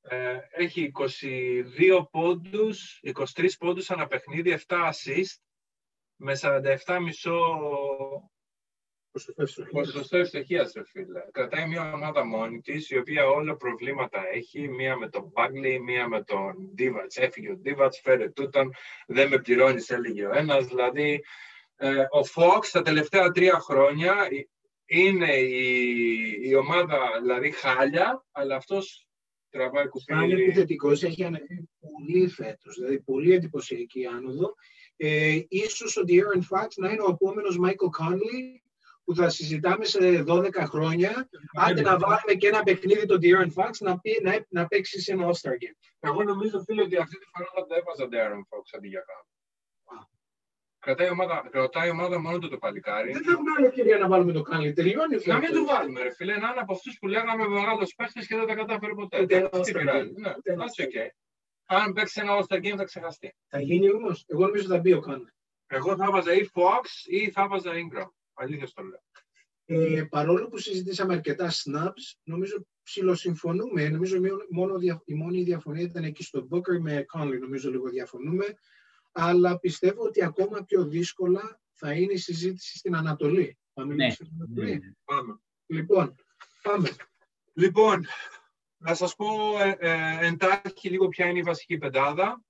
ε, έχει 22 πόντους, 23 πόντους ανά παιχνίδι, 7 assist, με 47 μισό ποσοστό ευστοχία, ρε φίλε. Κρατάει μια ομάδα μόνη της, η οποία όλα προβλήματα έχει. Μία με τον Μπάγκλι, μία με τον Ντίβατς. Έφυγε ο Ντίβατς, φέρε τούτον, δεν με πληρώνεις, έλεγε ο ένας. Δηλαδή, ε, ο Φόξ τα τελευταία τρία χρόνια είναι η, η ομάδα, δηλαδή χάλια, αλλά αυτός τραβάει κουφί. Είναι επιθετικός, έχει ανέβει πολύ φέτος, δηλαδή πολύ εντυπωσιακή άνοδο. Ε, ίσως ο De'Aaron Fox να είναι ο επόμενος Michael Conley που θα συζητάμε σε 12 χρόνια, άντε να βάλουμε και ένα παιχνίδι τον De'Aaron Fox να, πει, να, να παίξει σε ένα All-Star Game. Εγώ νομίζω, φίλε, ότι αυτή τη φορά θα το έβαζα De'Aaron Fox αντί για κάτω. Κρατάει ομάδα, κρατάει ομάδα μόνο του το παλικάρι. Δεν θα έχουμε άλλη ευκαιρία να βάλουμε το Κάνλι. Τελειώνει. Να μην το βάλουμε, ρε φίλε. Να είναι από αυτούς που λέγαμε μεγάλο παίχτη και δεν τα κατάφερε ποτέ. Τι πειράζει. Ναι, Αν παίξει ένα All-Star Game θα ξεχαστεί. Θα γίνει όμως. Εγώ νομίζω θα μπει ο Κάνλι. Εγώ θα βάζα ή Fox ή θα βάζα Ingram. Αλήθειας στο λέω. Ε, παρόλο που συζητήσαμε αρκετά snaps, νομίζω ψηλοσυμφωνούμε. Νομίζω μόνο, η μόνη διαφωνία ήταν εκεί στο Booker με Conley. Νομίζω λίγο διαφωνούμε αλλά πιστεύω ότι ακόμα πιο δύσκολα θα είναι η συζήτηση στην Ανατολή. Πάμε ναι, στην Ανατολή. Ναι. Πάμε. Λοιπόν, πάμε. Λοιπόν, να σας πω ε, ε, εντάχει λίγο ποια είναι η βασική πεντάδα.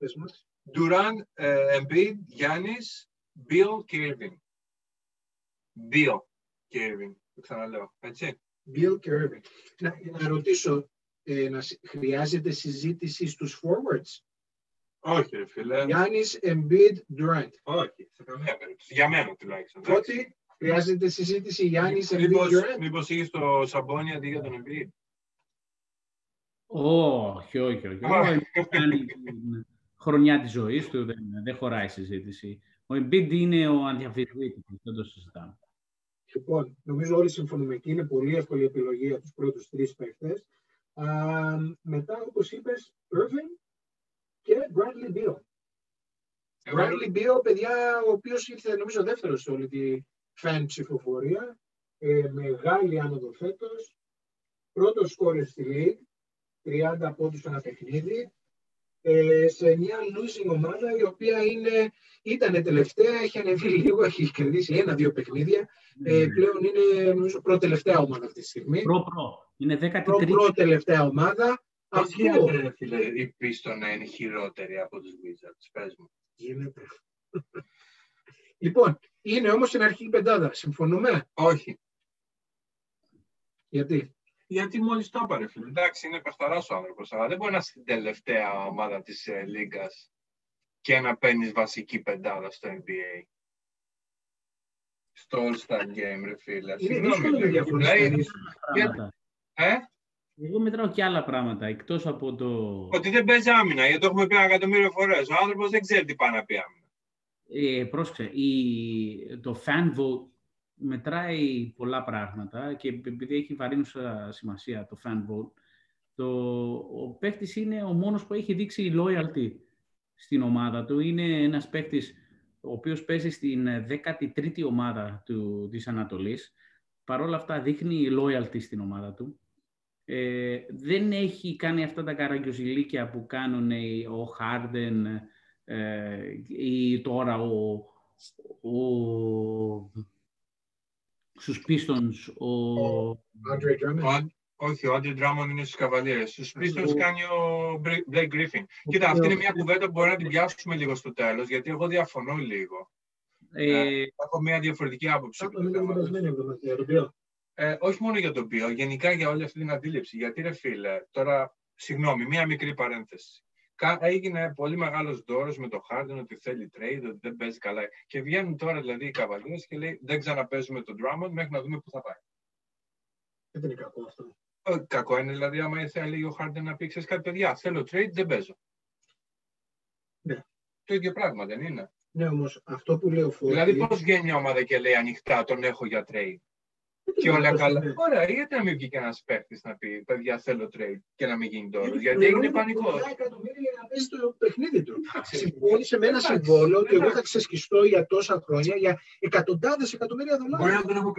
Ντουράν, ε, Embiid, Γιάννης, Bill και Irving. Bill και Irving, το ξαναλέω, έτσι. Bill και Irving. Να, να ρωτήσω, ε, να, χρειάζεται συζήτηση στους forwards; Όχι, ρε φίλε. Γιάννης Embiid Durant. Όχι, σε καμία περίπτωση. Για μένα τουλάχιστον. Ότι χρειάζεται συζήτηση Γιάννης Embiid Durant. Μήπως είχε το Σαμπόνι αντί για τον Embiid. Όχι, όχι, όχι. χρονιά της ζωής του δεν, δεν χωράει συζήτηση. Ο Embiid είναι ο αδιαφυσβήτητο, δεν το συζητάμε. Λοιπόν, νομίζω όλοι συμφωνούμε και είναι πολύ εύκολη επιλογή από τους πρώτους τρεις παίχτε. Μετά, όπως είπες, Irving και Bradley Beal. Bradley Beal, παιδιά, ο οποίος ήρθε νομίζω δεύτερος σε όλη τη φαν ψηφοφορία, ε, μεγάλη άνοδο φέτος, πρώτος σκόρε στη League, 30 πόντους ένα παιχνίδι, ε, σε μια losing ομάδα η οποία είναι, ήταν τελευταία, έχει ανεβεί λίγο, έχει κερδίσει ένα-δύο παιχνίδια. Ε, ναι. πλέον είναι νομίζω πρώτη-τελευταία ομάδα αυτή τη στιγμή. Προ-προ. Είναι 13η. Προ-τελευταία ομάδα. Πώς γίνεται, φίλε, η πίστο να είναι χειρότερη από τους Wizards, πες μου. Γίνεται. λοιπόν, είναι όμως στην αρχή πεντάδα, συμφωνούμε; Όχι. Γιατί; Γιατί μόλις το έπαρε, φίλε. Εντάξει, είναι καθαρά ο άνθρωπος, αλλά δεν μπορεί να είσαι στην τελευταία ομάδα της ε, Λίγκα και να παίρνεις βασική πεντάδα στο NBA. Στο All-Star Game, ρε φίλε. Είναι δύσκολο να διαφορετικά. Ε; Εγώ μετράω και άλλα πράγματα εκτός από το. Ότι δεν παίζει άμυνα, γιατί το έχουμε πει ένα εκατομμύριο φορές. Ο άνθρωπος δεν ξέρει τι πάει να πει άμυνα. Ε, πρόσεξε, η, το fan vote μετράει πολλά πράγματα και επειδή έχει βαρύνουσα σημασία το fan vote, το, ο παίχτη είναι ο μόνος που έχει δείξει loyalty στην ομάδα του. Είναι ένας παίχτη ο οποίος παίζει στην 13η ομάδα του, της Ανατολής. Παρ' όλα αυτά δείχνει loyalty στην ομάδα του. Ε, δεν έχει κάνει αυτά τα καραγκιοζηλίκια που κάνουν ο Χάρντεν ε, ή τώρα ο, ο, στους Pistons ο, Andre Drummond. Όχι, ο Άντρι Ντράμον είναι στους Καβαλιέρε. Στους Pistons κάνει ο Blake Griffin. Κοίτα, αυτή είναι μια κουβέντα που μπορεί να την πιάσουμε λίγο στο τέλος, γιατί εγώ διαφωνώ λίγο. Ε, ε έχω μια διαφορετική άποψη. Ε, όχι μόνο για το οποίο, γενικά για όλη αυτή την αντίληψη. Γιατί ρε φίλε, τώρα, συγγνώμη, μία μικρή παρένθεση. Έγινε πολύ μεγάλος δώρος με το Harden ότι θέλει trade, ότι δεν παίζει καλά. Και βγαίνουν τώρα δηλαδή οι καβαλίε και λέει δεν ξαναπέζουμε τον Drummond μέχρι να δούμε πού θα πάει. Δεν είναι κακό αυτό. Κακό είναι δηλαδή άμα θέλει ο Harden να πει ξέρεις κάτι παιδιά, θέλω trade, δεν παίζω. Ναι. Το ίδιο πράγμα δεν είναι. Ναι, όμως αυτό που λέω Φώτη... Δηλαδή, πώς βγαίνει μια ομάδα και λέει ανοιχτά τον έχω για trade. Και όλα καλά. Ναι. Ωραία, γιατί να μην βγει και ένας παίχτη να πει παιδιά θέλω trade και να μην γίνει τώρα. Γιατί έγινε πανικός. εκατομμύρια για να παίζει το παιχνίδι του. Συμφώνησε με ένα συμβόλαιο ότι εγώ θα ξεσκιστώ για τόσα χρόνια για εκατοντάδες εκατομμύρια δολάρια. Μπορεί να τον έχω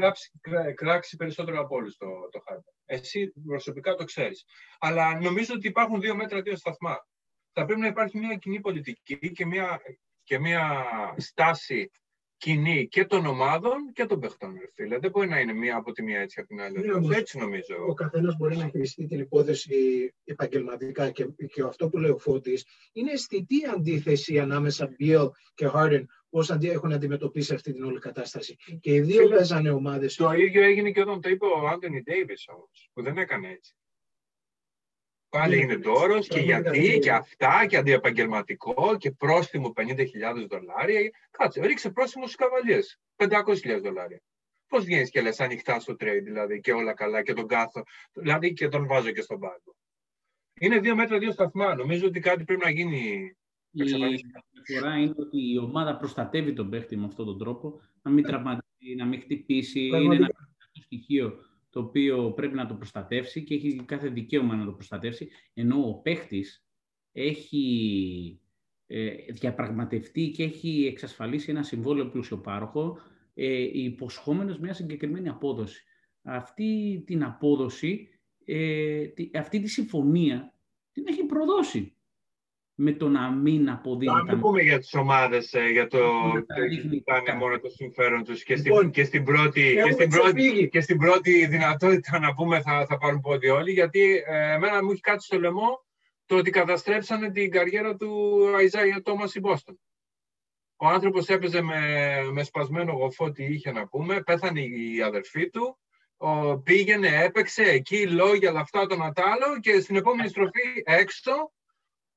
κράξει περισσότερο από όλους το, το Εσύ προσωπικά το ξέρεις. Αλλά νομίζω ότι υπάρχουν δύο μέτρα, δύο σταθμά. Θα πρέπει να υπάρχει μια κοινή πολιτική και μια, και μια στάση κοινή και των ομάδων και των παιχτών. Φίλε. Δεν μπορεί να είναι μία από τη μία έτσι από την άλλη. Ναι, έτσι νομίζω. Ο καθένας μπορεί να χειριστεί την υπόθεση επαγγελματικά και, και αυτό που λέει ο Φώτης είναι αισθητή αντίθεση ανάμεσα Bill και Harden πώς έχουν αντιμετωπίσει αυτή την όλη κατάσταση. Και οι δύο παίζανε ομάδες. Το ίδιο έγινε και όταν το είπε ο Άντωνι Ντέιβις όμως, που δεν έκανε έτσι. Πάλι ναι. είναι δώρο και γιατί και αυτά και αντιεπαγγελματικό και πρόστιμο 50.000 δολάρια. Κάτσε, ρίξε πρόστιμο στους καβαλιές. 500.000 δολάρια. Πώς βγαίνεις και λες ανοιχτά στο trade δηλαδή και όλα καλά και τον κάθο, δηλαδή και τον βάζω και στον πάγκο. Είναι δύο μέτρα, δύο σταθμά. Νομίζω ότι κάτι πρέπει να γίνει. Η διαφορά είναι ότι η ομάδα προστατεύει τον παίχτη με αυτόν τον τρόπο, να μην τραυματίσει, να μην χτυπήσει. Είναι ένα στοιχείο το οποίο πρέπει να το προστατεύσει και έχει κάθε δικαίωμα να το προστατεύσει, ενώ ο παίχτης έχει ε, διαπραγματευτεί και έχει εξασφαλίσει ένα συμβόλαιο πλουσιοπάροχο ε, υποσχόμενος μια συγκεκριμένη απόδοση. Αυτή την απόδοση, ε, αυτή τη συμφωνία την έχει προδώσει με το να μην αποδίδει. Να μην πούμε για τις ομάδες, ε, για το ότι πάνε μόνο το συμφέρον τους και, στην, λοιπόν, και, στην πρώτη, και, στην πρώτη, και στην πρώτη δυνατότητα να πούμε θα, θα πάρουν πόδι όλοι, γιατί ε, εμένα μου έχει κάτι στο λαιμό το ότι καταστρέψανε την καριέρα του Αϊζάια Τόμας στην Μπόστον. Ο άνθρωπος έπαιζε με, με σπασμένο γοφό τι είχε να πούμε, πέθανε η αδερφή του, ο, πήγαινε, έπαιξε εκεί λόγια αλλά αυτά τον ατάλο και στην επόμενη στροφή έξω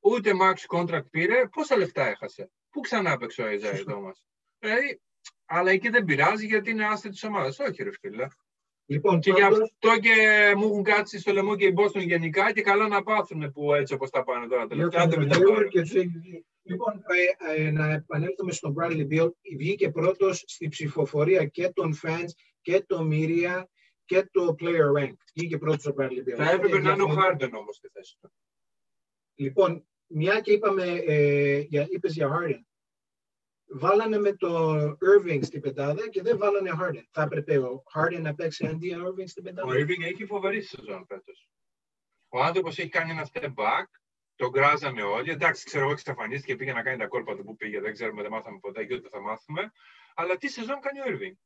ούτε max contract πήρε, πόσα λεφτά έχασε; Πού ξανά έπαιξε ο Αιζάι εδώ μας. Δηλαδή, αλλά εκεί δεν πειράζει γιατί είναι άστη της ομάδας. Όχι, ρε φίλε. Λοιπόν, και γι' αυτό και μου έχουν κάτσει στο λαιμό και οι Boston γενικά και καλά να πάθουν που έτσι όπως τα πάνε τώρα τελευταία. Λοιπόν, ε, ε, να επανέλθουμε στον Bradley Beal. Βγήκε πρώτος στη ψηφοφορία και των fans και το Μύρια και το player rank. Βγήκε πρώτος ο Bradley Beal. Θα έπρεπε να είναι ο Harden όμως στη θέση του. Λοιπόν, μια και είπαμε, ε, για, είπες για Harden. Βάλανε με το Irving στην πεντάδα και δεν βάλανε Harden. Θα έπρεπε ο Harden να παίξει αντί ο Irving στην πεντάδα; Ο Irving έχει φοβερή σεζόν φέτος. Ο άνθρωπος έχει κάνει ένα step back, τον γκράζανε όλοι. Εντάξει, ξέρω εγώ, εξαφανίστηκε και πήγε να κάνει τα κόλπα του που πήγε. Δεν ξέρουμε, δεν μάθαμε ποτέ και ούτε θα μάθουμε. Αλλά τι σεζόν κάνει ο Irving;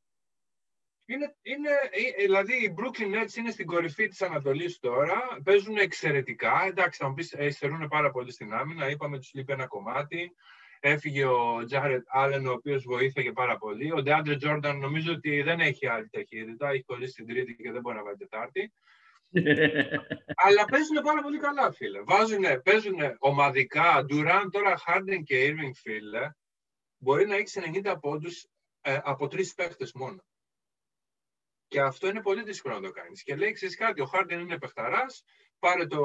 Είναι, είναι, ε, δηλαδή οι Brooklyn Nets είναι στην κορυφή της Ανατολής τώρα, παίζουν εξαιρετικά, εντάξει θα μου πεις εστερούν πάρα πολύ στην άμυνα, είπαμε τους λείπει ένα κομμάτι, έφυγε ο Jared Allen ο οποίος βοήθησε πάρα πολύ, ο DeAndre Jordan νομίζω ότι δεν έχει άλλη ταχύτητα, έχει κολλήσει την τρίτη και δεν μπορεί να βάλει τετάρτη. Αλλά παίζουν πάρα πολύ καλά, φίλε. Βάζουν, παίζουν ομαδικά. Durant, τώρα Harden και Irving, φίλε, μπορεί να έχεις 90 πόντους ε, από τρεις παίχτε μόνο. Και αυτό είναι πολύ δύσκολο να το κάνεις. Και λέει, ξέρεις κάτι, ο Χάρντεν είναι παιχταράς, πάρε το,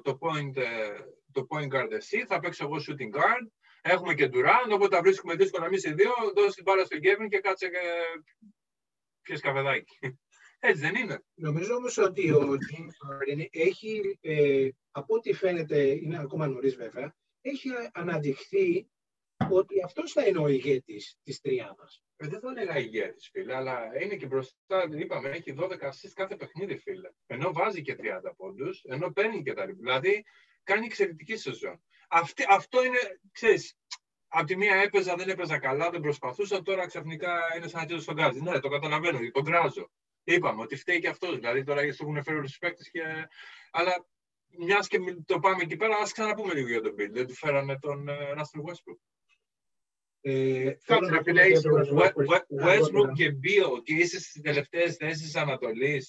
το, point, ε, το point guard εσύ, θα παίξω εγώ shooting guard, έχουμε και Durant, οπότε τα βρίσκουμε δύσκολα εμείς οι δύο, δώσει την μπάλα στον Kevin και κάτσε και πιες καφεδάκι. Έτσι δεν είναι. Νομίζω όμως ότι ο James Harden έχει, ε, από ό,τι φαίνεται, είναι ακόμα νωρίς βέβαια, έχει αναδειχθεί ότι αυτός θα είναι ο ηγέτης της τριάδα. Ε, δεν θα έλεγα ηγέτης, φίλε, αλλά είναι και μπροστά, είπαμε, έχει 12 assist κάθε παιχνίδι, φίλε. Ενώ βάζει και 30 πόντους, ενώ παίρνει και τα Δηλαδή, κάνει εξαιρετική σεζόν. Αυτή, αυτό είναι, ξέρεις, από τη μία έπαιζα, δεν έπαιζα καλά, δεν προσπαθούσα, τώρα ξαφνικά είναι σαν να στον γκάζι. Ναι, το καταλαβαίνω, τον κράζω. Είπαμε ότι φταίει και αυτός. Δηλαδή τώρα γιατί έχουν φέρει όλους τους παίκτες. Και... Αλλά μιας και το πάμε εκεί πέρα, ας ξαναπούμε λίγο για τον Bill. Δεν του φέρανε τον uh, Russell Westbrook. Ε, Κάτσε να πει, Westbrook και Bill και είσαι στις τελευταίες θέσεις τη Ανατολή.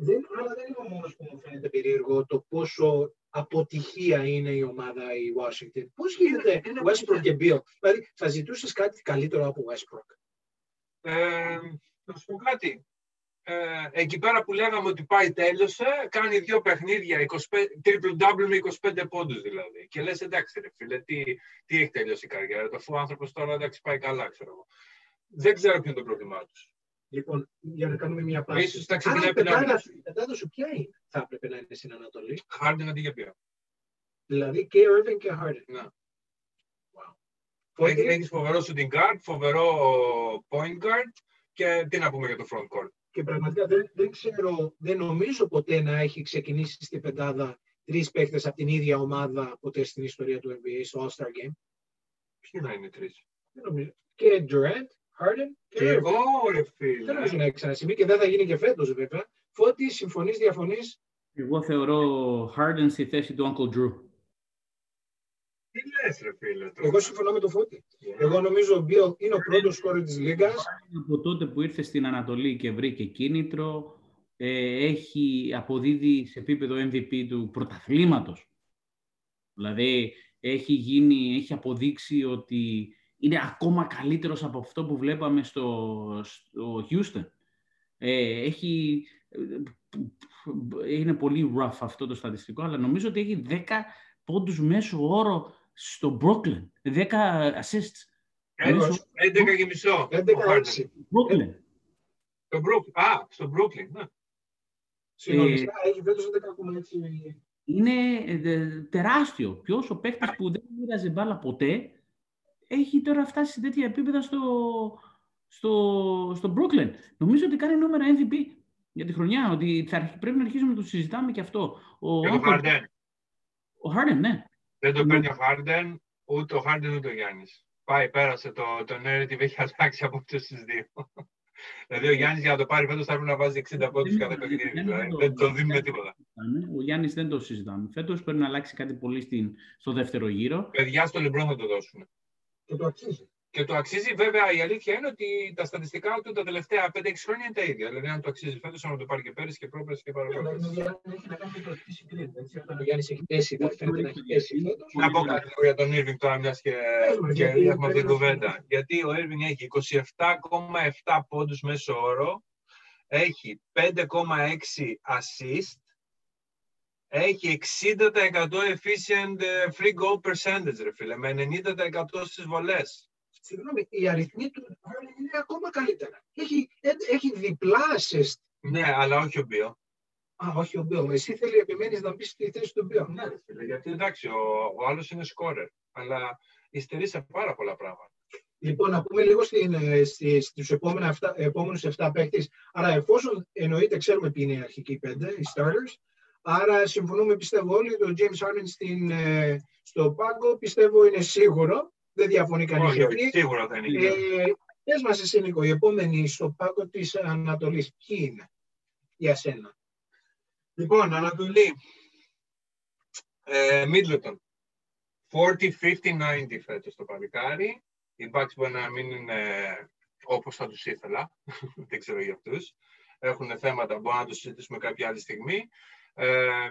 Δεν, αλλά δεν είναι ο μόνος που μου φαίνεται περίεργο το πόσο αποτυχία είναι η ομάδα η Washington. Πώς γίνεται Westbrook και Bill. Δηλαδή, θα ζητούσες κάτι καλύτερο από Westbrook. Ε, να σου πω κάτι. Ε, εκεί πέρα που λέγαμε ότι πάει τέλειωσε, κάνει δύο παιχνίδια, 25, triple double με 25 πόντους δηλαδή. Και λες εντάξει ρε φίλε, τι, τι έχει τελειώσει η καριέρα του, αφού ο άνθρωπος τώρα εντάξει πάει καλά, ξέρω εγώ. Δεν ξέρω ποιο είναι το πρόβλημά τους. Λοιπόν, για να κάνουμε μια πάση. Ίσως τα ξεκινάει η πεντάδα, σου, η πεντάδα σου ποια είναι, θα έπρεπε να είναι στην Ανατολή; Harden αντί για ποιο. Δηλαδή και Irving και Harden. Ναι. Wow. Έχει, έχεις φοβερό shooting guard, φοβερό point guard και τι να πούμε για το front court. Και πραγματικά δεν, δεν ξέρω, δεν νομίζω ποτέ να έχει ξεκινήσει στην πεντάδα τρεις παίκτε από την ίδια ομάδα ποτέ στην ιστορία του NBA στο All-Star Game. Ποιοι να είναι τρεις; Δεν νομίζω. Και Durant, Harden και, και εγώ, ρε φίλε. Δεν νομίζω να έχει ξανασυμβεί και δεν θα γίνει και φέτος βέβαια. Φώτη, συμφωνείς, διαφωνείς; Εγώ θεωρώ Harden στη θέση του Uncle Drew. Τι λες ρε φίλε τώρα. Εγώ συμφωνώ με το Φώτη. Yeah. Εγώ νομίζω ο Μπιll είναι ο πρώτος σκόρερ της Λίγκας. Από τότε που ήρθε στην Ανατολή και βρήκε κίνητρο, ε, έχει αποδίδει σε επίπεδο MVP του πρωταθλήματος. Δηλαδή, έχει, γίνει, έχει αποδείξει ότι είναι ακόμα καλύτερος από αυτό που βλέπαμε στο, στο Houston. Ε, έχει, είναι πολύ rough αυτό το στατιστικό, αλλά νομίζω ότι έχει 10 πόντους μέσω όρο στο Brooklyn. 10 assists. 11 και μισό. 11 Brooklyn. Στο Brooklyn. Α, στο Brooklyn. Ναι. Συνολικά ε, έχει φέτος 11,6. Είναι ε, τεράστιο. Ποιος ο παίκτης που δεν μοίραζε μπάλα ποτέ έχει τώρα φτάσει σε τέτοια επίπεδα στο, στο, στο Brooklyn. Νομίζω ότι κάνει νούμερα MVP για τη χρονιά. Ότι θα, πρέπει να αρχίσουμε να το συζητάμε και αυτό. Ο, και ο Harden. Ο Harden, ναι. Δεν το παίρνει ο Χάρντεν, ούτε ο Χάρντεν ούτε ο Γιάννης. Πάει, πέρασε το, το narrative, έχει αλλάξει από αυτούς τους δύο. δηλαδή ο Γιάννης για να το πάρει φέτος θα πρέπει να βάζει 60 πόντους κατά παιχνίδι. Δηλαδή, δεν το δίνουμε τίποτα. Ο Γιάννης δεν το συζητάμε. Φέτος πρέπει να αλλάξει κάτι πολύ στην, στο δεύτερο γύρο. Παιδιά στο Λεμπρόν θα το δώσουν. Και το αξίζει. Και το αξίζει, βέβαια, η αλήθεια είναι ότι τα στατιστικά του τα τελευταία 5-6 χρόνια είναι τα ίδια. Δηλαδή, αν το αξίζει φέτος, να το πάρει και πέρυσι και πρόπερσι και παραπάνω. Έχει να κάνει με το τι συγκρίνει. Ο Γιάννης έχει πέσει, φαίνεται να έχει πέσει. Να πω κάτι για τον Irving τώρα, μιας και, και έχουμε αυτή την κουβέντα. Γιατί ο Irving έχει 27,7 πόντους μέσω όρο, έχει 5,6 assist, έχει 60% efficient free goal percentage, ρε φίλε, με 90% στις βολές συγγνώμη, οι αριθμοί του είναι ακόμα καλύτερα. Έχει, έχει διπλά assist. Ναι, αλλά όχι ο Μπίο. Α, όχι ο Μπίο. Εσύ θέλει επιμένεις να μπεις στη θέση του Μπίο. Ναι, γιατί εντάξει, ο, ο άλλος είναι σκόρερ. Αλλά υστερεί σε πάρα πολλά πράγματα. Λοιπόν, να πούμε λίγο στην, ε, στους επόμενους 7 παίκτες. Άρα, εφόσον εννοείται, ξέρουμε ποιοι είναι οι αρχικοί πέντε, οι starters. Άρα, συμφωνούμε, πιστεύω όλοι, το James Harden ε, στο πάγκο, πιστεύω είναι σίγουρο δεν διαφωνεί κανείς. Όχι, σίγουρα δεν είναι. Ε, πες μας εσύ, Νίκο, οι επόμενοι στο πάγκο της Ανατολής, ποιοι είναι για σένα; Λοιπόν, Ανατολή. Ε, Middleton. 40, 50, 90 φέτος το παλικάρι. Οι Bucks μπορεί να μην είναι όπως θα τους ήθελα. δεν ξέρω για αυτούς. Έχουν θέματα, μπορούμε να το συζητήσουμε κάποια άλλη στιγμή. Ε,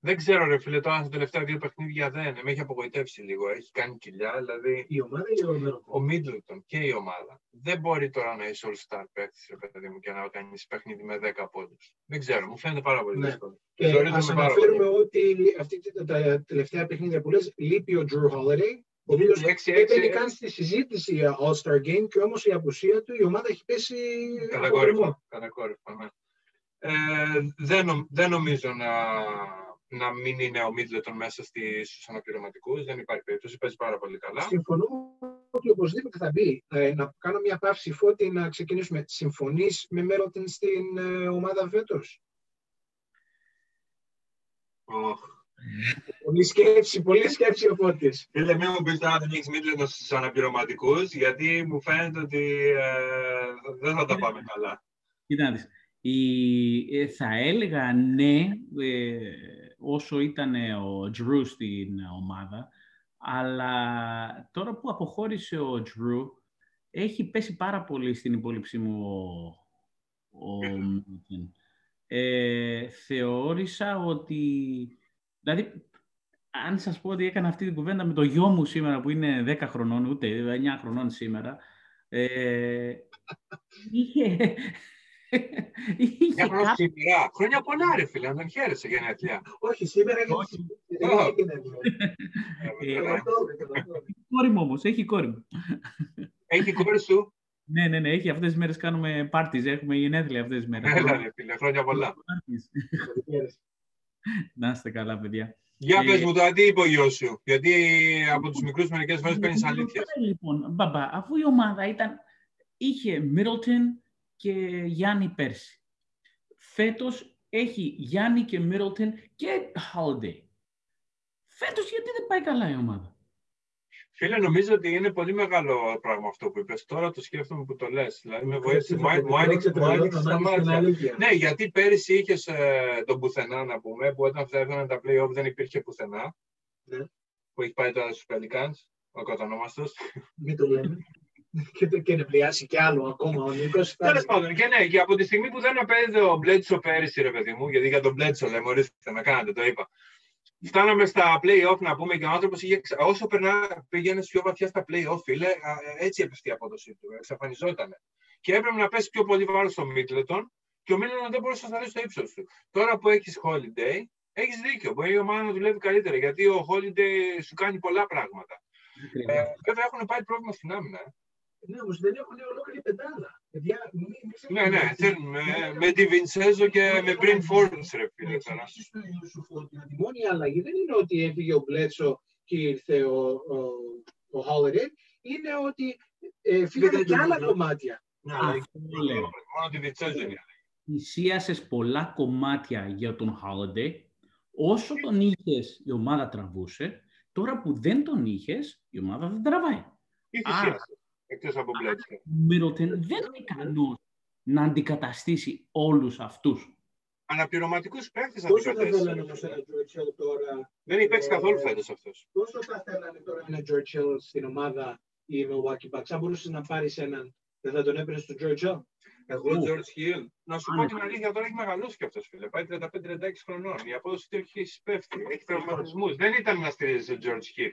δεν ξέρω, ρε φίλε, τώρα στα τελευταία δύο παιχνίδια δεν. Με έχει απογοητεύσει λίγο. Έχει κάνει κοιλιά. Δηλαδή... Η ομάδα ή ο Μίτλετον. Ο Μίτλετον και η ομάδα. Δεν μπορεί τώρα να είσαι all-star παίκτης, ρε παιδί μου, και να κάνεις παιχνίδι με 10 πόντους. Δεν ξέρω, μου φαίνεται πάρα πολύ ναι. δύσκολο. Και ας αναφέρουμε ότι αυτή τα τελευταία παιχνίδια που λες, λείπει ο Drew Holiday. Ο οποίος δεν μπαίνει καν στη συζήτηση All-Star Game και όμως η απουσία του η ομάδα έχει πέσει. Κατακόρυφα. Ναι. Ε, δεν, δεν νομίζω να να μην είναι ο Μίτλετον μέσα στους αναπληρωματικούς. Δεν υπάρχει περίπτωση, παίζει πάρα πολύ καλά. Συμφωνώ ότι οπωσδήποτε θα μπει. Ε, να κάνω μια παύση φώτη να ξεκινήσουμε. Συμφωνείς με Μέροτεν στην ε, ομάδα φέτος; Oh. Πολύ σκέψη, πολύ σκέψη ο Φώτης. Φίλε, μην μου πεις τώρα δεν έχεις Μίτλετον στους αναπληρωματικούς, γιατί μου φαίνεται ότι ε, δεν θα τα πάμε καλά. Κοίτα η, ε, θα έλεγα ναι, ε, όσο ήταν ο Τζρου στην ομάδα, αλλά τώρα που αποχώρησε ο Τζρου, έχει πέσει πάρα πολύ στην υπόλοιψή μου ο, ε, θεώρησα ότι... Δηλαδή, αν σας πω ότι έκανα αυτή την κουβέντα με το γιο μου σήμερα, που είναι 10 χρονών, ούτε 9 χρονών σήμερα, ε, είχε... Μια χρόνια σήμερα. Χρόνια πολλά, ρε φίλε, αν δεν χαίρεσαι για γενέθλια. Όχι, σήμερα είναι κόρη μου όμως, έχει κόρη μου. Έχει κόρη σου; Ναι, ναι, ναι, έχει. Αυτές τις μέρες κάνουμε πάρτιζ, έχουμε γενέθλια αυτές τις μέρες. Έλα, ρε φίλε, χρόνια πολλά. Να είστε καλά, παιδιά. Για πες μου τώρα, τι είπε ο γιος σου, γιατί από τους μικρούς μερικές φορές παίρνεις αλήθεια. Λοιπόν, μπαμπά, αφού η ομάδα ήταν, είχε Middleton και Γιάννη πέρσι. Φέτος έχει Γιάννη και Middleton και Holiday. Φέτος γιατί δεν πάει καλά η ομάδα; Φίλε, νομίζω ότι είναι πολύ μεγάλο πράγμα αυτό που είπες. Τώρα το σκέφτομαι που το λες. Δηλαδή, με βοήθησε, μου άνοιξε τα μάτια. Ναι, γιατί πέρυσι είχες ε, τον πουθενά, να πούμε, που όταν θα έφταναν τα play-off δεν υπήρχε πουθενά. Ναι. Που έχει πάει τώρα στους Pelicans, ο κατανόμαστος. Μην το λέμε. Και, και να πλιάσει κι άλλο ακόμα ο Νίκος. Τέλος πάντων, και ναι, και από τη στιγμή που δεν απέδιδε ο Μπλέτσο πέρυσι, ρε παιδί μου, γιατί για τον Μπλέτσο λέμε, ορίστε, με κάνετε, το είπα. Φτάναμε στα play-off να πούμε και ο άνθρωπος είχε. Όσο περνά, πήγαινε πιο βαθιά στα play-off, φίλε, έτσι έπεσε η απόδοσή του. Εξαφανιζόταν. Και έπρεπε να πέσει πιο πολύ βάρος στο Μίτλετον και ο Μίτλετον δεν μπορούσε να σταθεί στο ύψος του. Τώρα που έχεις holiday, έχεις δίκιο. Μπορεί η ομάδα να δουλεύει καλύτερα γιατί ο holiday σου κάνει πολλά πράγματα. Ε, βέβαια έχουν πάρει πρόβλημα στην άμυνα. Ε. Ναι, όμως δεν έχουν ολόκληρη πεντάδα. Ναι, ναι, με, με τη Βινσέζο και με Μπριν Φόρντς, ρε φίλε. Η μόνη αλλαγή δεν είναι ότι έφυγε ο Μπλέτσο και ήρθε ο, ο, ο Holiday, είναι ότι ε, φύγανε και άλλα κομμάτια. Ναι, μόνο τη Βινσέζο είναι. Θυσίασες πολλά κομμάτια για τον Holiday, όσο τον είχες η ομάδα τραβούσε, τώρα που δεν τον είχες, η ομάδα δεν τραβάει. Τι θυσίασες. Εκτός από Μπλέτσο. Μύρωτεν δεν είναι ικανός να αντικαταστήσει όλους αυτούς. Αναπληρωματικούς παίχτες αντικαταστήσει. τώρα. Δεν έχει παίξει καθόλου φέτος αυτός. Πόσο θα θέλανε τώρα ένα George Hill στην ομάδα η Milwaukee Bucks; Αν μπορούσε να πάρεις έναν, δεν θα τον έπαιρνες στο George Hill. Εγώ, George Hill, να σου πω την αλήθεια, τώρα έχει μεγαλώσει και αυτός, φίλε. Πάει 35-36 χρονών. Η απόδοση του έχει πέφτει. Έχει τραυματισμούς. Δεν ήταν να στηρίζει ο George Hill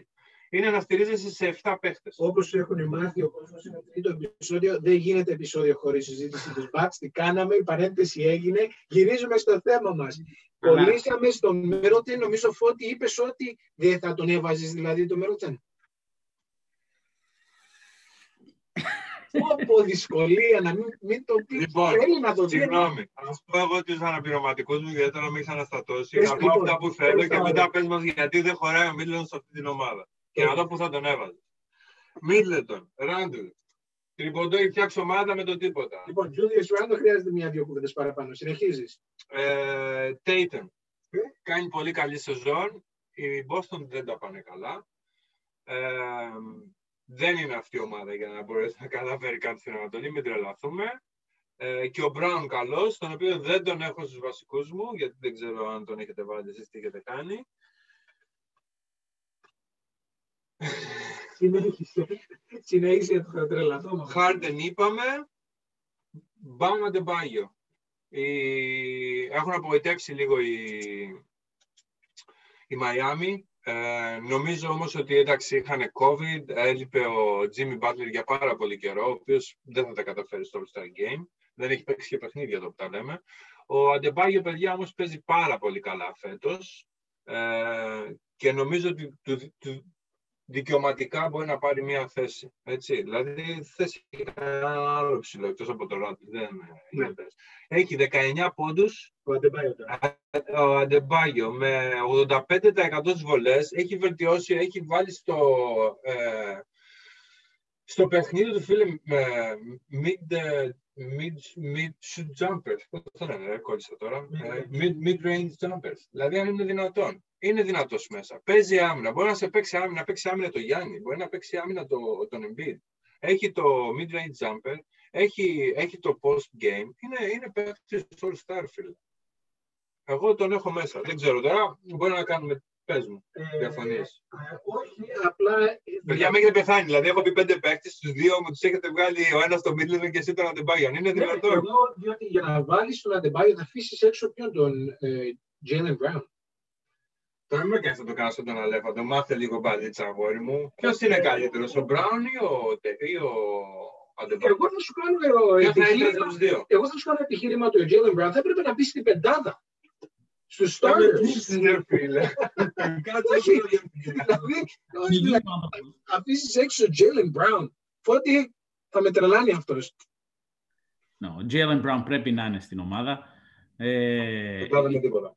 είναι να στηρίζεσαι σε 7 παίχτες. Όπως έχουν μάθει ο κόσμος, είναι το τρίτο επεισόδιο. Δεν γίνεται επεισόδιο χωρίς συζήτηση του Μπαξ. Τι κάναμε, η παρένθεση έγινε. Γυρίζουμε στο θέμα μας. Κολλήσαμε στο Μέροτεν. Νομίζω ότι είπες ότι δεν θα τον έβαζες δηλαδή το Μέροτεν. Όπω δυσκολία να μην, μην το πεις. Λοιπόν, θέλει να το συγγνώμη. Α πω εγώ του αναπληρωματικού μου, γιατί τώρα με έχει αναστατώσει. Να πω αυτά που θέλω και μετά πες μας γιατί δεν χωράει ο Μίλτον σε αυτή την ομάδα. Και να δω πού θα τον έβαζε. Μίτλετον, Ράντλ. Τριποντό ή φτιάξει ομάδα με το τίποτα. Λοιπόν, Τζούδιο Ράντλ χρειάζεται μια-δυο κουβέντες παραπάνω. Συνεχίζεις. Ε, Τέιτεν. Ε; Κάνει πολύ καλή σεζόν. Οι Boston δεν τα πάνε καλά. Ε, δεν είναι αυτή η ομάδα για να μπορέσει να καταφέρει κάτι στην Ανατολή, μην τρελαθούμε. Ε, και ο Μπράουν καλός, τον οποίο δεν τον έχω στους βασικούς μου, γιατί δεν ξέρω αν τον έχετε βάλει εσείς τι έχετε κάνει. Συνέχισε. Συνέχισε το τρελαθώ. Χάρντεν είπαμε. Μπάμα Ντεμπάγιο. Έχουν απογοητεύσει λίγο οι, η Μαϊάμι. Ε, νομίζω όμως ότι εντάξει είχαν COVID, έλειπε ο Jimmy Butler για πάρα πολύ καιρό, ο οποίος δεν θα τα καταφέρει στο All-Star Game. Δεν έχει παίξει και παιχνίδια εδώ που τα λέμε. Ο Αντεμπάγιο, παιδιά, όμως παίζει πάρα πολύ καλά φέτος. Ε, και νομίζω ότι του, του, δικαιωματικά μπορεί να πάρει μια θέση. Έτσι. Δηλαδή, θέση ένα άλλο ψηλό, εκτός από το Ράτλ. Δεν ναι. Έχει 19 πόντους. Ο Αντεμπάγιο. Ο Αντεμπάγιο με 85% τις βολές. Έχει βελτιώσει, έχει βάλει στο, ε, στο παιχνίδι του φίλε με mid, mid, mid shoot jumpers. Πώς το λένε, κόλλησα τώρα. Ε, mid, mid range jumpers. Δηλαδή, αν είναι δυνατόν είναι δυνατός μέσα. Παίζει άμυνα. Μπορεί να σε παίξει άμυνα, να παίξει άμυνα το Γιάννη, μπορεί να παίξει άμυνα το, τον Embiid. Έχει το mid-range jumper, έχει, έχει το post-game, είναι, είναι παίκτης all-star, φίλε. Εγώ τον έχω μέσα. Δεν ξέρω τώρα, μπορεί να κάνουμε Πες μου, Ε, διαφωνείς. ε, όχι, απλά... Παιδιά, με έχετε πεθάνει. Δηλαδή, έχω πει πέντε παίκτες, τους δύο μου τους έχετε βγάλει ο ένας στο Μίτλερ και εσύ τον Αντεμπάγιαν. Είναι Ναι, δυνατόν. εγώ, διότι για να βάλεις τον Αντεμπάγιο θα αφήσεις έξω ποιον τον ε, Jalen Brown. Τώρα με κάνει να το κάνω στον τον Αλέφαντο. Μάθε λίγο μπαλίτσα, αγόρι μου. Ποιος είναι καλύτερος, ο Μπράουν ή ο, Τε- ή ο Αντεμπάγιαν. Εγώ θα σου κάνω ε, Ποιος θα ήθελε επιχείρημα, από του δύο; εγώ θα σου κάνω επιχείρημα ότι ο Jalen Brown θα έπρεπε να μπει στην πεντάδα. Στους starters. Ναι, φίλε. Κάτσε Όχι. λίγο. δηλαδή, όχι, δηλαδή, αφήσεις έξω Jalen Brown. Φώτη θα με τρελάνει αυτός. Ναι, Ο Jalen Brown πρέπει να είναι στην ομάδα. Ε, Δεν κάναμε τίποτα.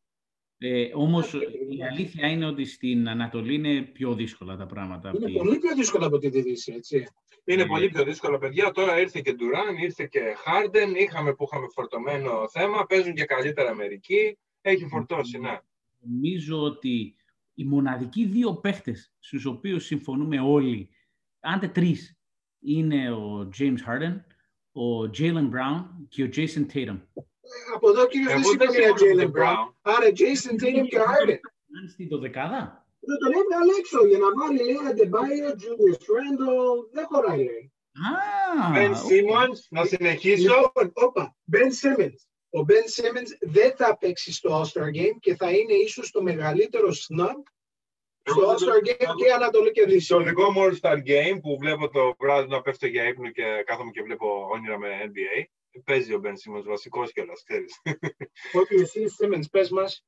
Ε, όμως η αλήθεια είναι ότι στην Ανατολή είναι πιο δύσκολα τα πράγματα. από Είναι τη- πολύ πιο δύσκολο από τη Δύση, έτσι. Είναι Ε, πολύ πιο δύσκολο, παιδιά. Τώρα ήρθε και Ντουράν, ήρθε και Χάρντεν. Είχαμε που είχαμε φορτωμένο θέμα. Παίζουν και καλύτερα μερικοί. Έχει φορτώσει, ναι. Νομίζω ότι οι μοναδικοί δύο παίχτες στους οποίους συμφωνούμε όλοι, άντε τρεις, είναι ο James Harden, ο Jalen Brown και ο Jason Tatum. Από εδώ κύριος δεν Εγώ δεν συμφωνεί για συμφωνώ με Jalen τον Brown. Brown. Άρα Jason Tatum και Harden. Αν στη δωδεκάδα; Δεν τον έβγαλε έξω για να βάλει λέει Αντεμπάιο, Julius Randle. Δεν χωράει λέει. Α, Ben OK. Simmons, να συνεχίσω. Λοιπόν, όπα, Ben Simmons. Ο Ben Simmons δεν θα παίξει στο All-Star Game και θα είναι ίσως το μεγαλύτερο snub στο Εγώ All-Star δεν- Game και Ανατολή και Δύση. Στο δικό μου All-Star Game που βλέπω το βράδυ να πέφτω για ύπνο και κάθομαι και βλέπω όνειρα με NBA. Παίζει ο Ben Simmons βασικός κιόλας, ξέρεις. Ότι εσύ Simmons πες μας.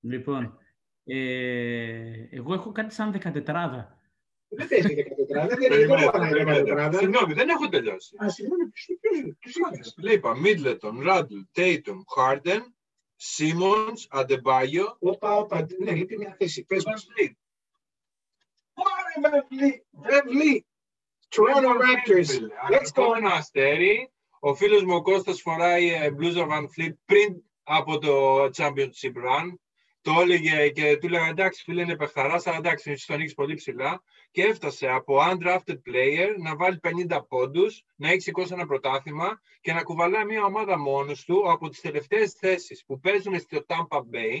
Λοιπόν, ε, εγώ έχω κάτι σαν δεκατετράδα. Δεν παίζει 14, δεν δεν Περιμένετε, χωράει περιμένετε. 14. Συγγνώμη, δεν έχω τελειώσει. Α, συγγνώμη, ποιος ποιος- ποιος είπες. Είπα, Middleton, Randle, Tatum, Harden, Simmons, Adebayo, Όπα, όπα, ναι, λείπει μια θέση. Πες Van μας. Fleet. Πάρε, Van Fleet, Van Fleet. Toronto Raptors. Let's go. Ακόμα ένα αστέρι. Ο φίλος μου ο Κώστας φοράει ε, μπλούζα Van Fleet πριν από το Championship Run. Το έλεγε και του έλεγα εντάξει φίλε είναι παιχταράς, αλλά εντάξει εσύ τον έχεις πολύ ψηλά. Και έφτασε από undrafted player να βάλει 50 πόντους, να έχει σηκώσει ένα πρωτάθλημα και να κουβαλάει μια ομάδα μόνος του από τις τελευταίες θέσεις που παίζουν στο Tampa Bay.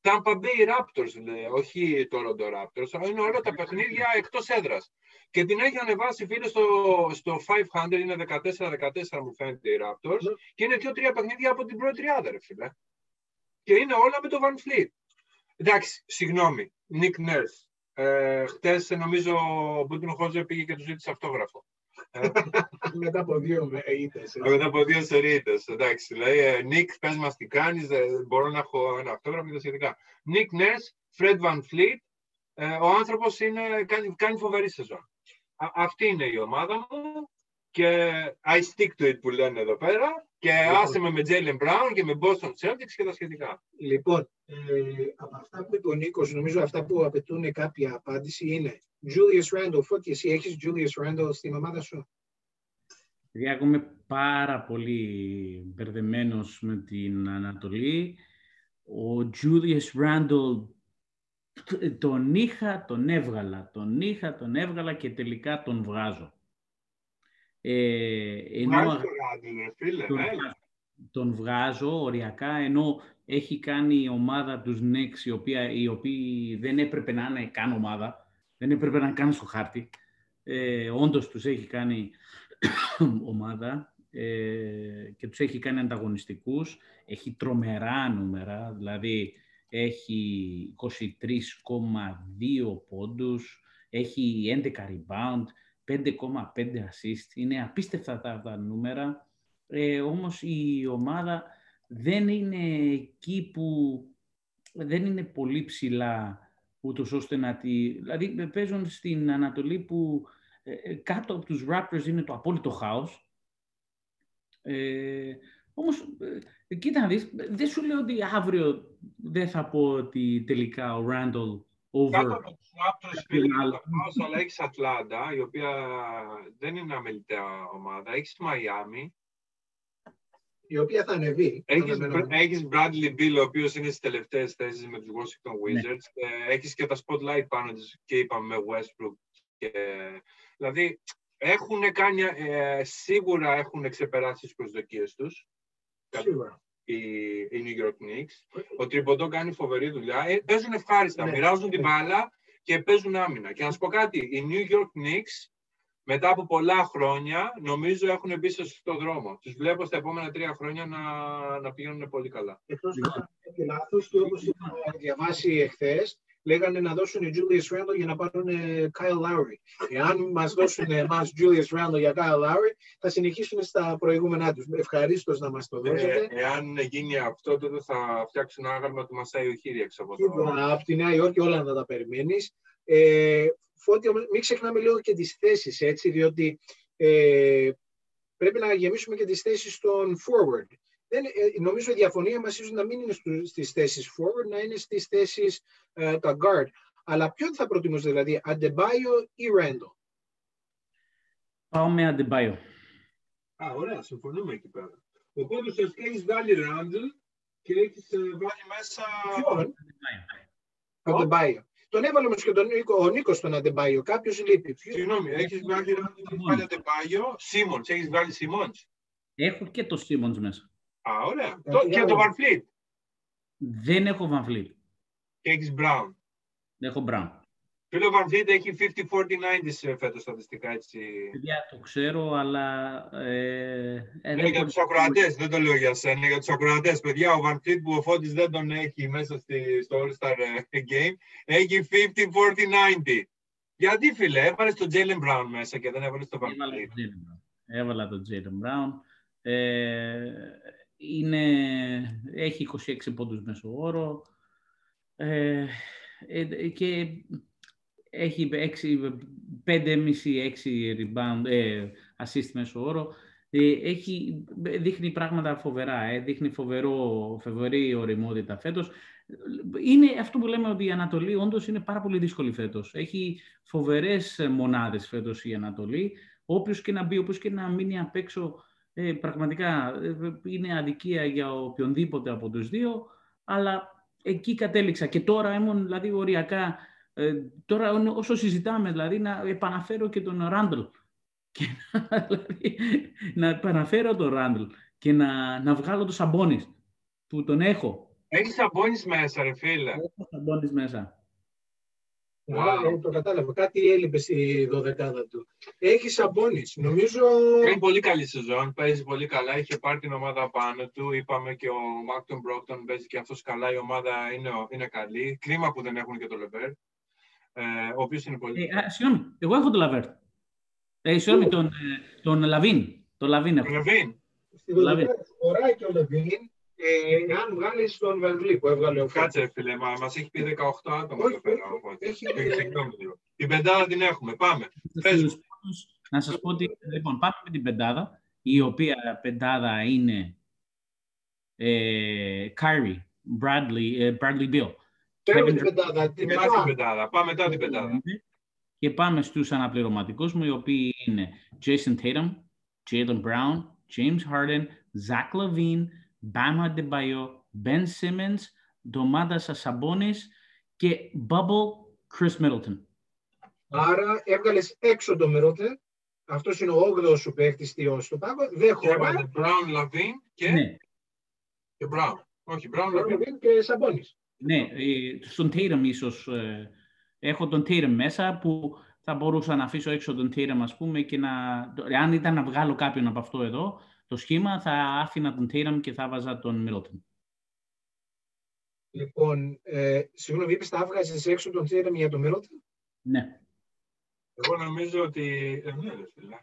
Tampa Bay Raptors, λέει, όχι το Toronto Raptors, αλλά είναι όλα τα παιχνίδια εκτός έδρας. Και την έχει ανεβάσει φίλε στο, στο 500, είναι 14-14 μου φαίνεται οι Raptors, Ναι. και είναι δύο-τρία παιχνίδια από την πρώτη τριάδα, ρε φίλε. Και είναι όλα με το Van Fleet. Εντάξει, συγγνώμη, Nick Nurse. Ε, χτες νομίζω ο Μπούτιν Χόζερ πήγε και του ζήτησε αυτόγραφο. Ε, Μετά από δύο ε, ήττες. ε. μετά από δύο σερίτες, εντάξει. Λέει, ε, Nick, πες μας τι κάνεις, ε, μπορώ να έχω ένα αυτόγραφο και τα σχετικά. Nick Nurse, Fred Van Fleet, ε, ο άνθρωπος είναι, κάνει, κάνει φοβερή σεζόν. Α- αυτή είναι η ομάδα μου και I stick to it που λένε εδώ πέρα και Λοιπόν. άσε με με Jalen Brown και με Boston Celtics και τα σχετικά. Λοιπόν, ε, από αυτά που είπε ο Νίκος, νομίζω αυτά που απαιτούν κάποια απάντηση είναι Julius Randle, Φώτη, εσύ έχεις Julius Randle στην ομάδα σου; Παιδιά, εγώ είμαι πάρα πολύ μπερδεμένος με την Ανατολή. Ο Julius Randle τ- τον είχα, τον έβγαλα, τον είχα, τον έβγαλα και τελικά τον βγάζω. Ε, ενώ Βγάζει το Randle, ρε φίλε, τον, έλα. τον βγάζω οριακά, ενώ έχει κάνει η ομάδα τους Knicks, η οποία, οι οποίοι δεν έπρεπε να είναι καν ομάδα, δεν έπρεπε να είναι καν στο χάρτη. Ε, όντως τους έχει κάνει ομάδα ε, και τους έχει κάνει ανταγωνιστικούς. Έχει τρομερά νούμερα, δηλαδή έχει 23,2 πόντους, έχει 11 rebound, 5,5 assist. Είναι απίστευτα τα, τα νούμερα. Ε, όμως η ομάδα δεν είναι εκεί που δεν είναι πολύ ψηλά ούτως ώστε να τη... Δηλαδή παίζουν στην Ανατολή που ε, ε, κάτω από τους Raptors είναι το απόλυτο χάος. Ε, όμως, ε, κοίτα να δεις, δεν σου λέω ότι αύριο δεν θα πω ότι τελικά ο Randle Κάτω over... από τους Raptors φίλε, είναι το χάος, αλλά έχεις Ατλάντα, η οποία δεν είναι αμελητέα ομάδα. Έχεις Μαϊάμι, η οποία θα ανεβεί. Έχεις, αναμένω. έχεις Bradley Beal, ο οποίος είναι στις τελευταίες θέσεις με τους Washington Wizards. Ε, έχεις και τα spotlight πάνω τους και είπαμε με Westbrook. Και... Δηλαδή, Έχουν κάνει, ε, σίγουρα έχουν ξεπεράσει τις προσδοκίες τους. Σίγουρα. Οι, οι New York Knicks. Ο Τριμποντό κάνει φοβερή δουλειά. Ε, παίζουν ευχάριστα, Ναι. μοιράζουν την Ναι. μπάλα και παίζουν άμυνα. Και να σου πω κάτι, οι New York Knicks μετά από πολλά χρόνια νομίζω έχουν μπει στο σωστό δρόμο. Τους βλέπω στα επόμενα τρία χρόνια να, να πηγαίνουν πολύ καλά. Εκτός αν κάνω και λάθος και όπως είχα διαβάσει εχθές, λέγανε να δώσουν Julius Randle για να πάρουν ε, Kyle Lowry. Εάν μας δώσουν εμάς Julius Randle για Kyle Lowry, θα συνεχίσουν στα προηγούμενά τους. Ευχαρίστως να μας το Ε, δώσετε. εάν γίνει αυτό, τότε θα φτιάξουν άγαλμα του Μασάι Οχύρι έξω από το... Σίγουρα από τη Νέα Υόρκη όλα να τα περιμένεις. Ε, Φώτη, όμως, μην ξεχνάμε λίγο και τις θέσεις, έτσι, διότι ε, πρέπει να γεμίσουμε και τις θέσεις των forward. Δεν, ε, νομίζω η διαφωνία μας ίσως να μην είναι στου- στις θέσεις forward, να είναι στις θέσεις ε, τα guard. Αλλά ποιον θα προτιμούσε, δηλαδή, Adebayo ή Randall; Πάω με Αντεμπάιο. Α, ωραία, συμφωνούμε εκεί πέρα. Οπότε ουσιαστικά έχει βγάλει Ράντλ και έχεις βάλει μέσα. Ποιον; Adebayo. Τον έβαλε όμως και τον Νίκο, ο Νίκος τον Adebayo. Κάποιος λείπει. Ποιος; Συγγνώμη, έχεις βγάλει Ράντλ και έχεις βάλει Αντεπάγιο. Σίμον, έχεις βγάλει Σίμον. Έχω και το Simmons μέσα. Α, ωραία. Ε, Το- για Και το να- Βαρφλίτ. Δεν έχω Van Fleet. Και έχεις Μπράουν. Έχω Brown. Φίλο Βαρφλίτ έχει 50-40-90 φέτος στατιστικά έτσι. Παιδιά, το ξέρω, αλλά... Ε, ε, Είναι δεν για έχω- τους ακροατές, δεν το λέω για σένα, είναι για τους ακροατές. Παιδιά, ο Βαρφλίτ που ο Φώτης δεν τον έχει μέσα στη, στο All-Star ε, Game, έχει 50-40-90. Γιατί, φίλε, έβαλες τον Jalen Brown μέσα και δεν έβαλες τον Έβαλα Βαρφλίτ. τον Jalen Brown. Έβαλα τον Jalen Brown. Ε, είναι, έχει 26 πόντους μέσω όρο ε, ε, και έχει 5,5-6 rebound, ε, assist μέσω όρο. Ε, έχει, δείχνει πράγματα φοβερά, ε, δείχνει φοβερό, φοβερή ωριμότητα φέτος. Είναι αυτό που λέμε ότι η Ανατολή όντως είναι πάρα πολύ δύσκολη φέτος. Έχει φοβερές μονάδες φέτος η Ανατολή. Όποιος και να μπει, όποιος και να μείνει απ' έξω, ε, πραγματικά ε, είναι αδικία για οποιονδήποτε από τους δύο, αλλά εκεί κατέληξα. Και τώρα ήμουν, δηλαδή, οριακά, ε, τώρα όσο συζητάμε, δηλαδή, να επαναφέρω και τον Ράντλ. Και να, δηλαδή, να επαναφέρω τον Ράντλ και να, να βγάλω τον Σαμπόνις, που τον έχω. Έχεις σαμπόνι μέσα, ρε φίλε. Έχω Σαμπόνις μέσα. Α, ε, το κατάλαβα. Κάτι έλειπες στη δωδεκάδα του. Έχεις Σαμπόνις. Νομίζω... Κάνει πολύ καλή σεζόν, παίζει πολύ καλά. Είχε πάρει την ομάδα πάνω του. Είπαμε και ο Μάλκολμ Μπρόγκντον παίζει και αυτός καλά. Η ομάδα είναι, είναι καλή. Κρίμα που δεν έχουν και το Λεβέρ. Ε, ο οποίος είναι πολύ. Ε, α, συγγνώμη, εγώ έχω τον Λαβέρ. Ε, συγγνώμη, τον, ε, τον Λαβίν. Τον Λαβίν έχω. Λεβίν. Στη δωδεκάδα του χωράει και ο Λεβίν. Ε, αν βγάλεις τον Βερβλή που έβγαλε ο Κάτσε, ρε φίλε, μα μας έχει πει 18 άτομα Όχι, εδώ πέρα. όχι, οπότε. έχει- Ε, συγγνώμη λίγο. Την πεντάδα την έχουμε. Πάμε. Πες Στους πόντους, να σας πω ότι, λοιπόν, πάμε με την πεντάδα, η οποία πεντάδα είναι ε, Kyrie, Bradley, ε, Bradley Bill. Ξέρω Kevin την πεντάδα. Την Μετά την μετά. πεντάδα. Πάμε μετά την πεντάδα. Και πάμε στους αναπληρωματικούς μου, οι οποίοι είναι Jason Tatum, Jalen Brown, James Harden, Zach Levine, Bam Adebayo, Ben Simmons, Domantas Sabonis και Bubble Chris Middleton. Άρα έβγαλες έξω τον Μερότλερ. Αυτός είναι ο 8ο σου παίχτη στο πάγκο. Δεν Και χωράει. έβαλε Brown, Lavin και, Ναι, και Brown. Όχι, Brown, Lavin. και Σαμπόνις. ναι, ε, στον Tatum ίσως ε, έχω τον Tatum μέσα που θα μπορούσα να αφήσω έξω τον Tatum ας πούμε και να, αν ήταν να βγάλω κάποιον από αυτό εδώ το σχήμα θα άφηνα τον Tatum και θα βάζα τον Middleton. Λοιπόν, ε, συγγνώμη, είπες θα έβγαζες έξω τον Τέραμ για τον Μερότλερ. Ναι. Εγώ νομίζω ότι. Ε, ναι, ρε φίλε.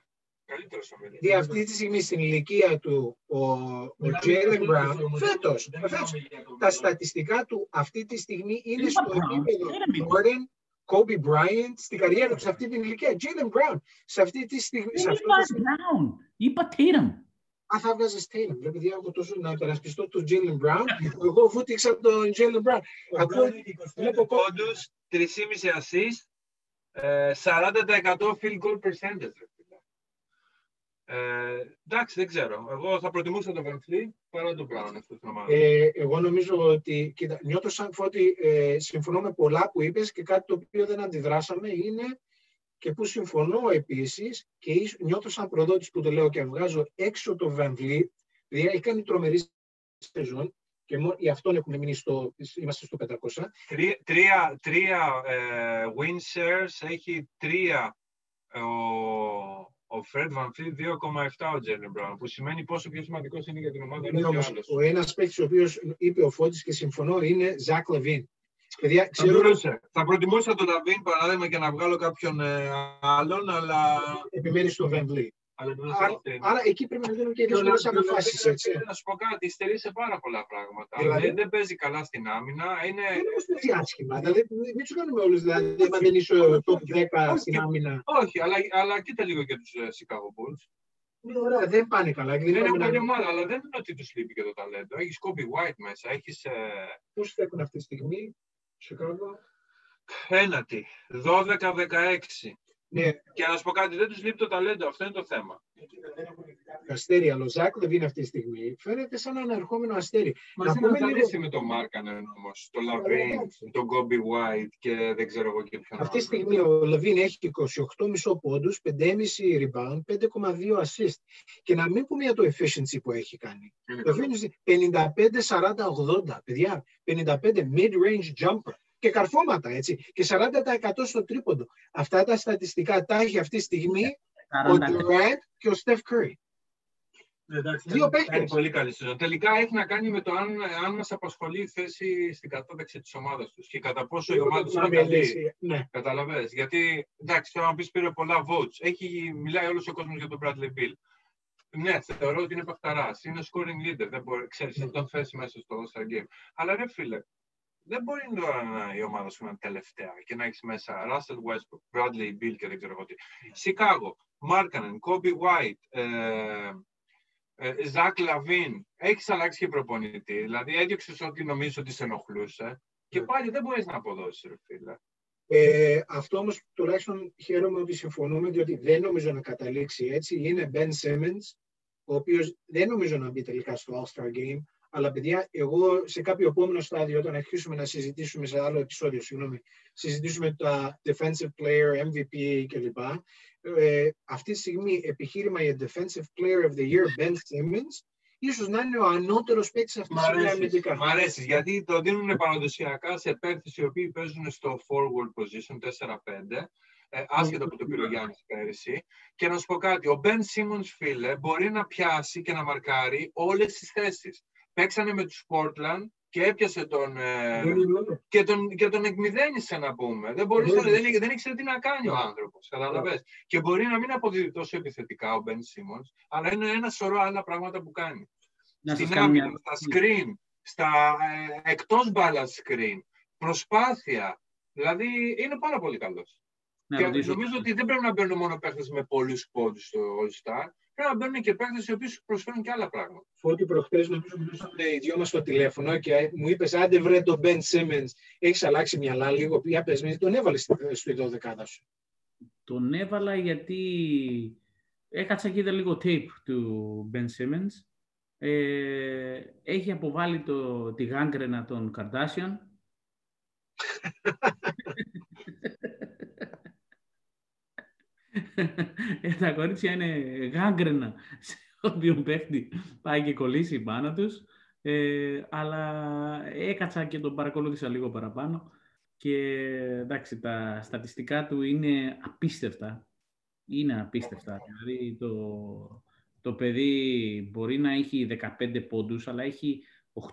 Καλύτερος ο Middleton. Γιατί αυτή τη στιγμή στην ηλικία του ο, ο Jalen Brown, φέτος, φέτος, τα στατιστικά του αυτή τη στιγμή είναι είπα στο Brown, επίπεδο Tatum είπα. Jordan, Kobe Bryant, στην καριέρα του σε αυτή την ηλικία. Jalen Brown, σε αυτή τη στιγμή. Σε Δεν αυτό είπα το σημείο. Brown, είπα Tatum. Α, θα βγάζεις Tatum. Πρέπει να έχω τόσο να υπερασπιστώ τον Jalen Brown. Εγώ βούτυξα τον Jalen Brown. Ακούω, βλέπω κο- πόντους, 3,5 assist, ε, 40% field goal percentage. ρε φίλε. Ε, εντάξει, δεν ξέρω. Εγώ θα προτιμούσα τον Van Fleet παρά τον Brown αυτή την ομάδα. Ε, εγώ νομίζω ότι, κοίτα, νιώθω σαν φώτη, ε, συμφωνώ με πολλά που είπες και κάτι το οποίο δεν αντιδράσαμε είναι και που συμφωνώ επίσης και νιώθω σαν προδότης που το λέω και βγάζω έξω το Βαμβλή, δηλαδή έχει κάνει τρομερή σεζόν και μόνο, γι' αυτόν έχουμε μείνει στο, είμαστε στο 500. Τρία, τρία, τρία ε, win shares, έχει τρία ο, ο Fred Van Fleet 2,7 ο Τζέρνι Μπράουν, που σημαίνει πόσο πιο σημαντικός είναι για την ομάδα. Είναι όμως, ο ένας παίκτης ο οποίος είπε ο Φώτης και συμφωνώ είναι Ζακ Λεβίν. Παιδιά, ξέρω... θα, θα προτιμούσα τον Λαβίν παράδειγμα και να βγάλω κάποιον ε, άλλον, αλλά. Επιμένεις στο Βεμβλή. Άρα, άρα εκεί πρέπει να δίνουμε και δύσκολε αποφάσεις. Να σου πω κάτι, στερεί σε πάρα πολλά πράγματα. Δηλαδή, δεν παίζει καλά στην άμυνα. Είναι... Δεν παίζει άσχημα. Δηλαδή, μην τους κάνουμε όλους. Δηλαδή, αν δεν είσαι ο top 10 στην άμυνα. Όχι, αλλά, αλλά κοίτα λίγο και τους uh, Chicago Bulls. Ναι, ωραία, δεν πάνε καλά. Δεν έχουν καλή ομάδα, αλλά δεν είναι ότι τους λείπει και το ταλέντο. Έχεις Kobe White μέσα. Έχεις, ε... Πώς στέκουν αυτή τη στιγμή, Chicago. Ένατη, 12-16. Ναι. Και να σου πω κάτι, δεν τους λείπει το ταλέντο, αυτό είναι το θέμα. Αστέρι, αλλά ο Ζάκ δεν είναι αυτή τη στιγμή. Φαίνεται σαν ένα ερχόμενο αστέρι. Μα δεν πούμε λίγο... με τον Μάρκανεν όμως, το Λαβίν, τον Κόμπι White και δεν ξέρω εγώ και ποιον. Αυτή τη στιγμή ο Λαβίν έχει 28,5 πόντους, 5,5 rebound, 5,2 assist. Και να μην πούμε για το efficiency που έχει κάνει. Το Λαβίν 55-40-80, παιδιά. 55 mid-range jumper και καρφώματα, έτσι. Και 40% στο τρίποντο. Αυτά τα στατιστικά τα έχει αυτή τη στιγμή ο Durant και ο Steph Curry. Εντάξει, Δύο παίχτες. Πολύ καλή σεζόν. Τελικά έχει να κάνει με το αν, αν μας απασχολεί η θέση στην κατάταξη της ομάδας τους και κατά πόσο η ομάδα τους είναι καλή. Ναι. Καταλαβαίνεις. Γιατί, εντάξει, θέλω να πεις πήρε πολλά votes. Έχει, μιλάει όλος ο κόσμος για τον Bradley Bill. Ναι, θεωρώ ότι είναι παχταράς. Είναι scoring leader. Δεν μπορεί, ξέρεις, να τον θέσει μέσα στο All-Star Game. Αλλά ρε φίλε, δεν μπορεί τώρα να, η ομάδα σου να είναι τελευταία και να έχεις μέσα Russell Westbrook, Bradley Bill και δεν ξέρω εγώ τι. Σικάγο, Μάρκανεν, Kobe White, ε, ε, Ζακ Λαβίν. Έχεις αλλάξει και προπονητή. Δηλαδή έδιωξες ό,τι νομίζω ότι σε ενοχλούσε. Και ναι. πάλι δεν μπορείς να αποδώσεις, ρε φίλε. Ε, αυτό όμως τουλάχιστον χαίρομαι ότι συμφωνούμε, διότι δεν νομίζω να καταλήξει έτσι. Είναι Ben Simmons, ο οποίος δεν νομίζω να μπει τελικά στο All-Star Game. Αλλά παιδιά, εγώ σε κάποιο επόμενο στάδιο, όταν αρχίσουμε να συζητήσουμε σε άλλο επεισόδιο, συγγνώμη, συζητήσουμε τα defensive player, MVP κλπ. Ε, αυτή τη στιγμή επιχείρημα για defensive player of the year, Ben Simmons, ίσως να είναι ο ανώτερος παίκτης αυτής της στιγμή αμυντικά. Μ' αρέσεις, γιατί το δίνουν παραδοσιακά σε παίκτες οι οποίοι παίζουν στο forward position 4-5, ε, άσχετα που το πήρε ο Γιάννης πέρυσι. Και να σου πω κάτι, ο Ben Simmons, φίλε, μπορεί να πιάσει και να μαρκάρει όλες τις θέσεις παίξανε με τους Portland και έπιασε τον, ε, και τον, και τον εκμυδένισε να πούμε. Δεν, μπορούσε, δεν, δεν ήξερε τι να κάνει ο άνθρωπος, καταλαβες. Και μπορεί να μην αποδίδει τόσο επιθετικά ο Ben Simmons, αλλά είναι ένα σωρό άλλα πράγματα που κάνει. Να Στην άμυνα, στα screen, στα ε, εκτός μπάλας screen, προσπάθεια. Δηλαδή είναι πάρα πολύ καλός. και νομίζω ότι δεν πρέπει να μπαίνουν μόνο παίχτες με πολλούς πόντους στο All-Star, πρέπει να μπαίνουν και παίκτες οι οποίοι σου προσφέρουν και άλλα πράγματα. Φώτη, προχθές νομίζω μιλούσαμε οι δυο μας στο τηλέφωνο και μου είπες: Άντε βρε τον Ben Simmons, έχεις αλλάξει μυαλά λίγο. Για πες τον έβαλες στο 12 σου. Τον έβαλα γιατί έκατσα και είδα λίγο tape του Ben Simmons. Ε, έχει αποβάλει το, τη γάγκρενα των Kardashian. Ε, τα κορίτσια είναι γάγκρενα σε όποιον παίχτη πάει και κολλήσει πάνω τους. Ε, αλλά έκατσα και τον παρακολούθησα λίγο παραπάνω και εντάξει, τα στατιστικά του είναι απίστευτα. Είναι απίστευτα. Δηλαδή το, το παιδί μπορεί να έχει 15 πόντους, αλλά έχει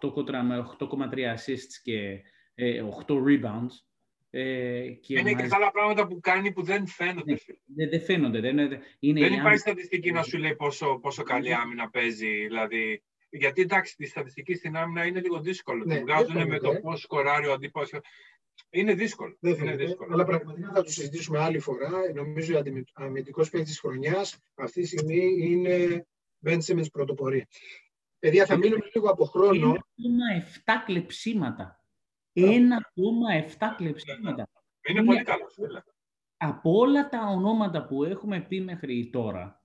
8,3 assists και 8 ε, rebounds. Ε, και είναι και άλλα πράγματα που κάνει που δεν φαίνονται. Ναι, δεν, φαίνονται. Δεν, είναι δεν υπάρχει στατιστική να σου λέει πόσο, πόσο καλή ναι. άμυνα παίζει. Δηλαδή, γιατί εντάξει, τη στατιστική στην άμυνα είναι λίγο δύσκολο. Ναι, βγάζουν με το ε. πώς σκοράρει ο αντίπαλος. Είναι δύσκολο. Δεν είναι δύσκολο. Αλλά πραγματικά θα το συζητήσουμε άλλη φορά. Νομίζω ότι ο αμυντικός παίκτης της χρονιάς αυτή τη στιγμή είναι Ben Simmons πρωτοπορία. Παιδιά, θα μείνουμε λίγο από χρόνο. 7 κλεψίματα. 1,7 κλεψίματα. Είναι πολύ καλός. Από όλα τα ονόματα που έχουμε πει μέχρι τώρα,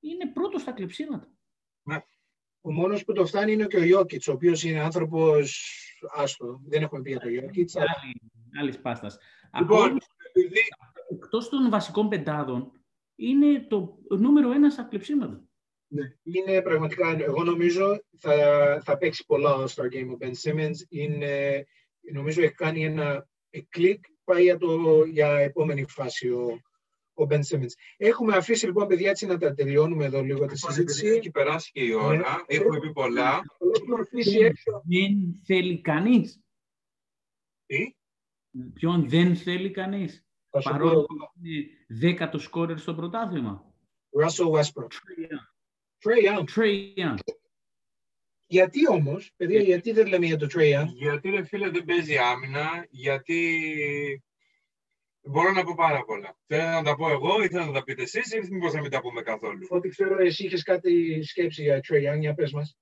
είναι πρώτος στα κλεψίματα. Ναι. Ο μόνος που το φτάνει είναι και ο Ιώκητς, ο οποίος είναι άνθρωπος άστο. Δεν έχουμε πει για το Ιώκητς. Άλλη, άλλης πάστας. Λοιπόν, επειδή, εκτός των βασικών πεντάδων, είναι το νούμερο ένα στα κλεψίματα. Ναι, είναι πραγματικά, εγώ νομίζω θα, θα παίξει πολλά All-Star Game ο Ben Simmons. Είναι, νομίζω έχει κάνει ένα κλικ, πάει για, το, για επόμενη φάση ο, ο Ben Simmons. Έχουμε αφήσει λοιπόν, παιδιά, έτσι να τα τελειώνουμε εδώ λίγο τη συζήτηση. Έχει περάσει και η ώρα, ναι. έχουμε πει πολλά. Έχουμε αφήσει έξω. Δεν θέλει κανείς; Τι; Ποιον δεν θέλει κανείς; Θα σου Παρόλο πω, που είναι δέκατο σκόρερ στο πρωτάθλημα. Russell Westbrook. Trey Young. Trey Young. Γιατί όμως, παιδιά, γιατί δεν λέμε για το Trey Young. Γιατί ρε φίλε δεν παίζει άμυνα, γιατί μπορώ να πω πάρα πολλά. Θέλω να τα πω εγώ ή θέλω να τα πείτε εσείς ή μήπως να μην τα πούμε καθόλου. Ό,τι ξέρω, εσύ είχες κάτι σκέψη για Trey Young, για πες μας.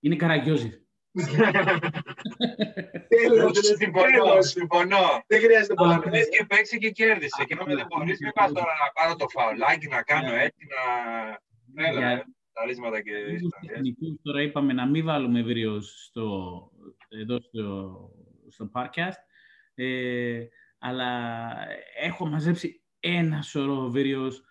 Είναι καραγκιόζη. Τέλος, Συμφωνώ, τέλος. συμφωνώ. Δεν χρειάζεται πολλά. Αν πες και παίξει και κέρδισε. Και άμα δεν μπορείς, μην πας τώρα να πάρω το φαουλάκι, να κάνω έτσι, να... Έλα, Για- ε, τα ρίσματα και Τους ιστορίες. τεχνικούς τώρα είπαμε να μην βάλουμε βίριος στο, εδώ στο, στο podcast, ε, αλλά έχω μαζέψει ένα σωρό βίριος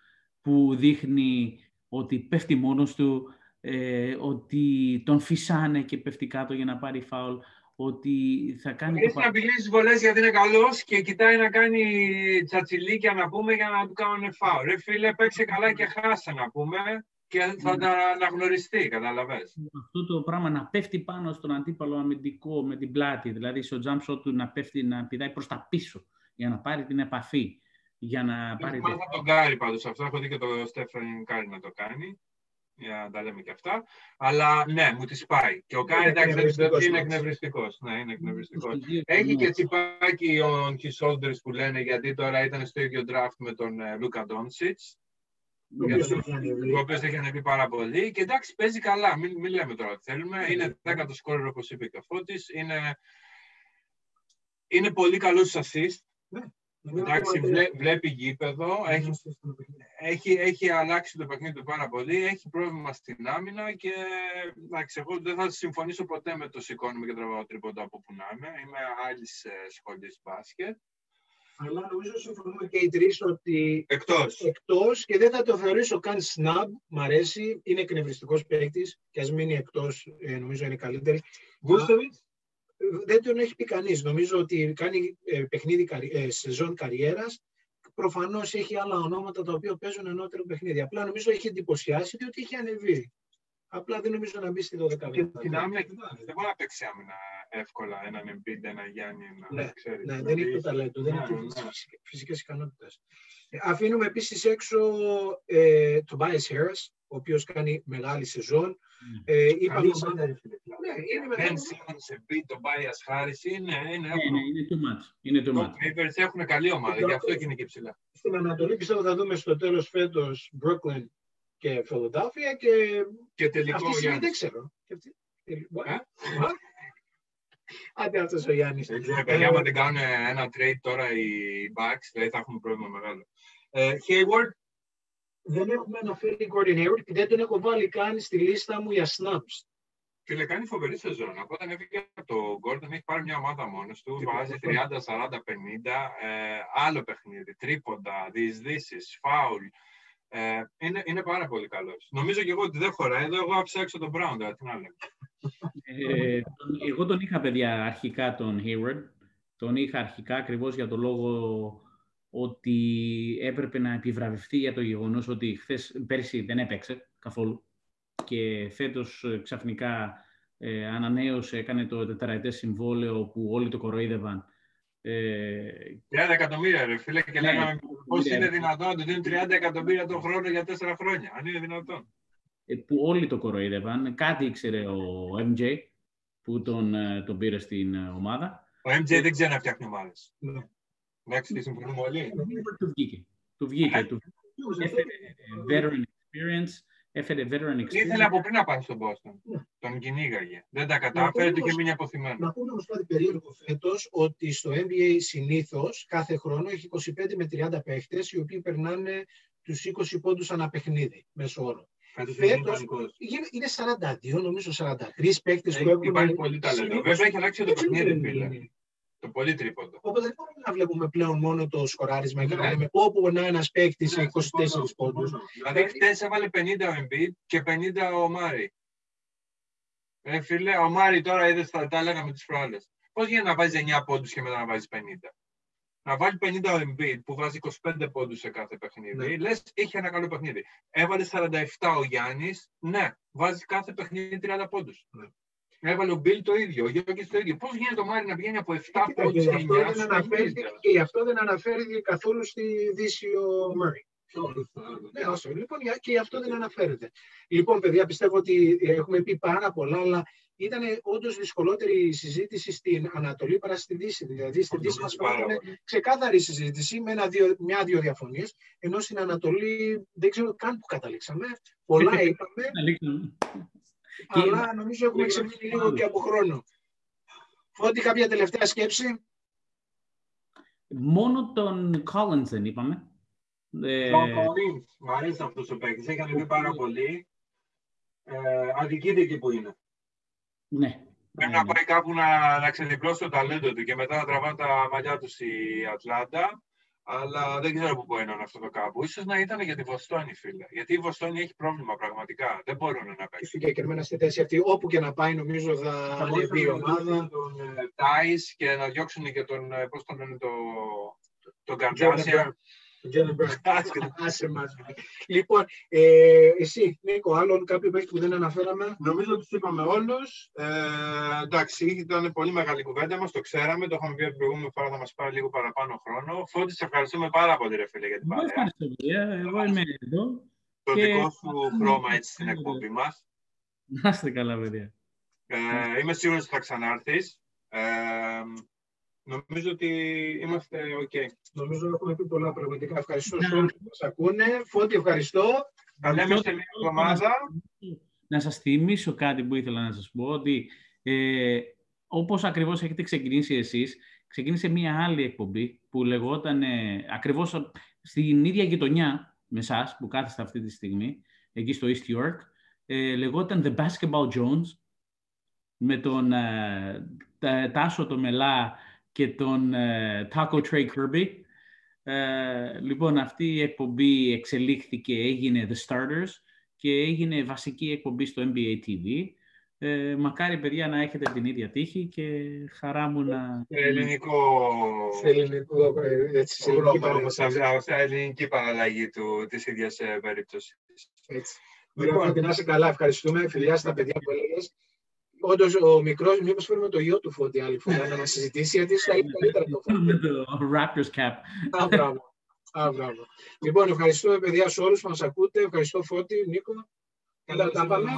που δείχνει ότι πέφτει μόνος του, ε, ότι τον φυσάνε και πέφτει κάτω για να πάρει φάουλ, ότι θα κάνει Μπορείς το να πηγαίνεις στις βολές γιατί είναι καλός και κοιτάει να κάνει τσατσιλίκια να πούμε για να του κάνουν φάουλ. Ρε φίλε, παίξε καλά και χάσε να πούμε και θα τα αναγνωριστεί, καταλαβες. αυτό το πράγμα να πέφτει πάνω στον αντίπαλο αμυντικό με την πλάτη, δηλαδή στο jump shot του να πέφτει, να πηδάει προς τα πίσω για να πάρει την επαφή, για να πάρει Έχω το... μάθει τον Κάρι πάντως αυτό, έχω δει και τον Στέφαν Κάρι να το κάνει. Για να τα λέμε και αυτά. Αλλά ναι, μου τη πάει. Και ο Κάρι Είναι εντάξει, δεν- εκνευριστικός είναι μάτς. εκνευριστικός. Ναι, είναι εκνευριστικός. Στους δύο Έχει και τιμές. τσιπάκι on his shoulders που λένε γιατί τώρα ήταν στο ίδιο draft με τον ε, Λούκα Ντόνσιτς. Ο Για οποίος το- έχει ανεβεί. Ο οποίος έχει ανεβεί πάρα πολύ. Και εντάξει, παίζει καλά. Μην, μην λέμε τώρα τι θέλουμε. Είναι δέκατο σκόρερ, όπως είπε και ο Φώτης. Είναι, είναι πολύ καλός στους assist. Εντάξει, βλέ- βλέπει γήπεδο. Έχει, έχει, έχει αλλάξει το παιχνίδι του πάρα πολύ. Έχει πρόβλημα στην άμυνα και εντάξει, εγώ δεν θα συμφωνήσω ποτέ με το σηκώνουμε και τραβάω τρίποντα από που να είμαι. Είμαι άλλης σχολής μπάσκετ. Αλλά νομίζω συμφωνούμε και οι τρεις ότι Εκτός. εκτός και δεν θα το θεωρήσω καν snub, μ' αρέσει, είναι εκνευριστικός παίκτης και ας μείνει εκτός, ε, νομίζω είναι καλύτερη. Βούστοβιτ. δεν τον έχει πει κανείς. Νομίζω ότι κάνει ε, παιχνίδι, καρι- ε, σεζόν καριέρας. Προφανώς έχει άλλα ονόματα τα οποία παίζουν ενώτερο παιχνίδι. Απλά νομίζω έχει εντυπωσιάσει διότι έχει ανεβεί. Απλά δεν νομίζω να μπει στη 12 Και την άμυνα, δεν μπορεί να παίξει άμυνα εύκολα έναν Embiid, ένα Γιάννη, να Ναι, ξέρεις. Ναι, δεν έχει το ταλέντο, δεν Ναι, έχει ναι. τις φυσικές ικανότητες. Ε, Αφήνουμε επίσης έξω ε, τον Bias Harris, ο οποίος κάνει μεγάλη σεζόν. Ε, είπαμε, Καλή σαν- ομάδα, ρε φίλε. ναι, είναι Ben μεγάλη. Simmons, Embiid, τον Bias Harris, είναι, είναι Ναι, εύκολο. ναι, είναι too much. Είναι too Το much. Clippers έχουν καλή ομάδα, γι' αυτό και είναι και ψηλά. Στην Ανατολή πιστεύω θα δούμε στο τέλος φέτος Brooklyn και Philadelphia και Και τελικό αυτή ο η στιγμή δεν Γιάννης. ξέρω. Και αυτή- ε, what? Ε; What? Άντε αυτός ο Γιάννης. Δεν ξέρω, παιδιά, άμα δεν κάνουν ένα trade τώρα οι Bucks, δηλαδή θα έχουμε πρόβλημα μεγάλο. Ε, Hayward, Δεν έχουμε αναφέρει Gordon Hayward και δεν τον έχω βάλει καν στη λίστα μου για snaps. φίλε, κάνει φοβερή σεζόν. Από όταν έφυγε από το Gordon, έχει πάρει μια ομάδα μόνος του, Τι βάζει πολύ. 30, 40, 50, ε, άλλο παιχνίδι, τρίποντα, διεισδύσεις, φάουλ. Ε, είναι, είναι πάρα πολύ καλός. Νομίζω και εγώ ότι δεν χωράει. Εδώ εγώ άφησα έξω τον Brown, τώρα, τι να λέμε. Ε, τον- εγώ τον είχα, παιδιά, αρχικά τον Hayward. Τον είχα αρχικά ακριβώς για το λόγο ότι έπρεπε να επιβραβευτεί για το γεγονός ότι χθες, πέρσι δεν έπαιξε καθόλου και φέτος ε, ξαφνικά ε, ανανέωσε, έκανε το τετραετές συμβόλαιο που όλοι το κοροϊδεύαν. Ε, 30 εκατομμύρια, ρε φίλε, και Ναι, λέγαμε πώς ναι. είναι δυνατόν να του δίνουν 30 εκατομμύρια τον χρόνο για 4 χρόνια. Αν είναι δυνατόν. ε, που όλοι το κοροϊδεύαν. Κάτι ήξερε ο MJ που τον, ε, τον πήρε στην ε, ομάδα. Ο MJ δεν ξέρει να φτιάχνει ομάδες. Ναι. Εντάξει, τι συμφωνούμε όλοι. Του βγήκε. Του βγήκε. Ε, Του έφερε veteran experience. Έφερε veteran Ήθελε experience. από πριν να πάει στον Boston. Ναι. Τον κυνήγαγε. Δεν τα κατάφερε, του είχε μείνει αποθυμένο. Να πούμε όμως κάτι περίεργο φέτος, ότι στο NBA συνήθως κάθε χρόνο έχει 25 με 30 παίχτες οι οποίοι περνάνε τους 20 πόντους ανά παιχνίδι, μέσω όρο. Φέτος Φέτος- είναι ιδανικός. Είναι- Είναι 42, νομίζω 43 παίχτες που Έχει- έχουν... Υπάρχει πολύ ταλέντο. συνήθως- Βέβαια έχει αλλάξει το Έτσι παιχνίδι, δεν φίλε. Είναι. Το πολύ τρίποντο. Οπότε δεν μπορούμε να βλέπουμε πλέον μόνο το σκοράρισμα και να λέμε όπου να ένας παίκτης σε 24 πόντους. Δηλαδή, χτες έβαλε 50 ο Embiid και 50 ο Μάρι. Ε, φίλε, ο Μάρι τώρα είδες τα, τα έλεγα με τις προάλλες. Πώς γίνεται να βάζει 9 πόντους και μετά να βάζεις 50. Να βάλει 50 ο Embiid που βάζει 25 πόντους σε κάθε παιχνίδι. Ναι. Λες, είχε ένα καλό παιχνίδι. Έβαλε 47 ο Γιάννης. Ναι, βάζει κάθε παιχνίδι 30 πόντους. Ναι. Έβαλε ο Μπιλ το ίδιο, ο Γιώργης το ίδιο. Πώς γίνεται το Μάρι να βγαίνει από 7 Κοίτα, πόντους και και γι' 9 αυτό δεν στους αναφέρθηκε- παιχνίδια. Και γι' αυτό δεν αναφέρθηκε καθόλου στη Δύση ο Μurray. Ναι, όσο. Λοιπόν, για- και γι' αυτό δεν αναφέρεται. Λοιπόν, παιδιά, πιστεύω ότι έχουμε πει πάρα πολλά, αλλά ήταν όντως δυσκολότερη η συζήτηση στην Ανατολή παρά στη Δύση. Δηλαδή, στην Δύση μας Πάρα φάνηκε πολύ. ξεκάθαρη συζήτηση με ένα-δύο- μια-δύο διαφωνίες, ενώ στην Ανατολή δεν ξέρω καν που καταλήξαμε. Πολλά είπαμε, Αλήθεια. αλλά νομίζω έχουμε ξεμείνει λίγο και από χρόνο. Φώτη, κάποια τελευταία σκέψη; Μόνο τον Collins δεν είπαμε. Ε, Ο Collins, Μ' αρέσει αυτός ο παίκτης. Έχει ανεβεί πάρα πολύ. Ε, αδικείται εκεί που είναι. ναι. Πρέπει να πάει κάπου να, να ξεδιπλώσει το ταλέντο του και μετά να τραβάνε τα μαλλιά του στη Ατλάντα. Αλλά δεν ξέρω πού μπορεί να είναι αυτό το κάπου. Ίσως να ήταν για τη Βοστόνη, φίλε. Γιατί η Βοστόνη έχει πρόβλημα πραγματικά. Δεν μπορούν να Και παίξουν. συγκεκριμένα στη θέση αυτή, όπου και να πάει, νομίζω θα ανεβεί η ομάδα. τον Τάις και να διώξουν και τον, ε, πώς τον λένε, το, τον Καρδάσια. Άσε μας. Λοιπόν, ε, εσύ, Νίκο, άλλον κάποιο παίκτης που δεν αναφέραμε; Νομίζω ότι τους είπαμε όλους. Ε, εντάξει, ήταν πολύ μεγάλη κουβέντα μας, το ξέραμε. Το είχαμε πει την προηγούμενη φορά, θα μας πάρει λίγο παραπάνω χρόνο. Φώτης, σε ευχαριστούμε πάρα πολύ, ρε φίλε, για την Εγώ παρέα. ευχαριστώ, παιδιά. Εγώ είμαι εδώ. Το Και- δικό σου χρώμα έτσι στην εκπομπή μας. Να είστε καλά, παιδιά. Ε, είμαι σίγουρος ότι θα ξανάρθεις. Ε, νομίζω ότι είμαστε OK. Νομίζω έχουμε πει πολλά πραγματικά. Ευχαριστώ σε όλους που μας ακούνε. Φώτη, ευχαριστώ. Τα λέμε σε μια εβδομάδα. Να σας θυμίσω κάτι που ήθελα να σας πω, ότι ε, όπως ακριβώς έχετε ξεκινήσει εσείς, ξεκίνησε μία άλλη εκπομπή που λεγόταν ε, ακριβώς στην ίδια γειτονιά με εσά που κάθεστε αυτή τη στιγμή, εκεί στο East York, ε, λεγόταν The Basketball Jones με τον ε, Τα- Τάσο το Μελά και τον ε, Taco Tray Kirby. Ε, λοιπόν, αυτή η εκπομπή εξελίχθηκε, έγινε The Starters και έγινε βασική εκπομπή στο NBA TV. Ε, μακάρι, παιδιά, να έχετε την ίδια τύχη και χαρά μου να... Σε ελληνικό Σε ελληνικό, ε, έτσι, σε ελληνική χρώμα, παρέμβαση. σε- σε ελληνική παραλλαγή του, της ίδιας ε, περίπτωσης. Έτσι. Λοιπόν. Λοιπόν, να είσαι καλά, ευχαριστούμε. Φιλιά στα παιδιά που έλεγες. Όντως, ο μικρός, μήπως φέρουμε το γιο του φώτη άλλη φορά να μας συζητήσει, γιατί θα είναι καλύτερα το φώτη. με το Raptors cap. Α, μπράβο. Α, μπράβο. Λοιπόν, ευχαριστούμε παιδιά σε όλους που μας ακούτε. Ευχαριστώ Φώτη, Νίκο. Καλά, τα πάμε.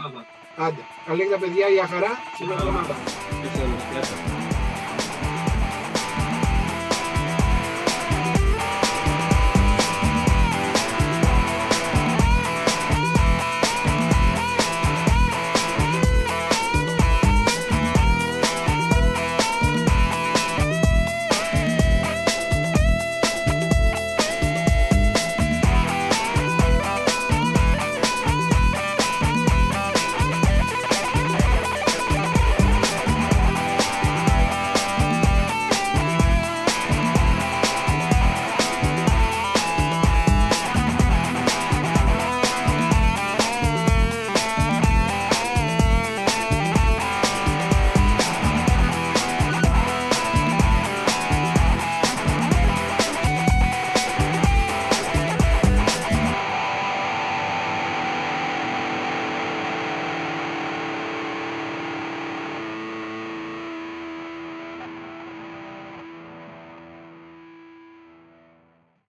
Άντε. Καλή τα παιδιά, για χαρά. Στην εβδομάδα.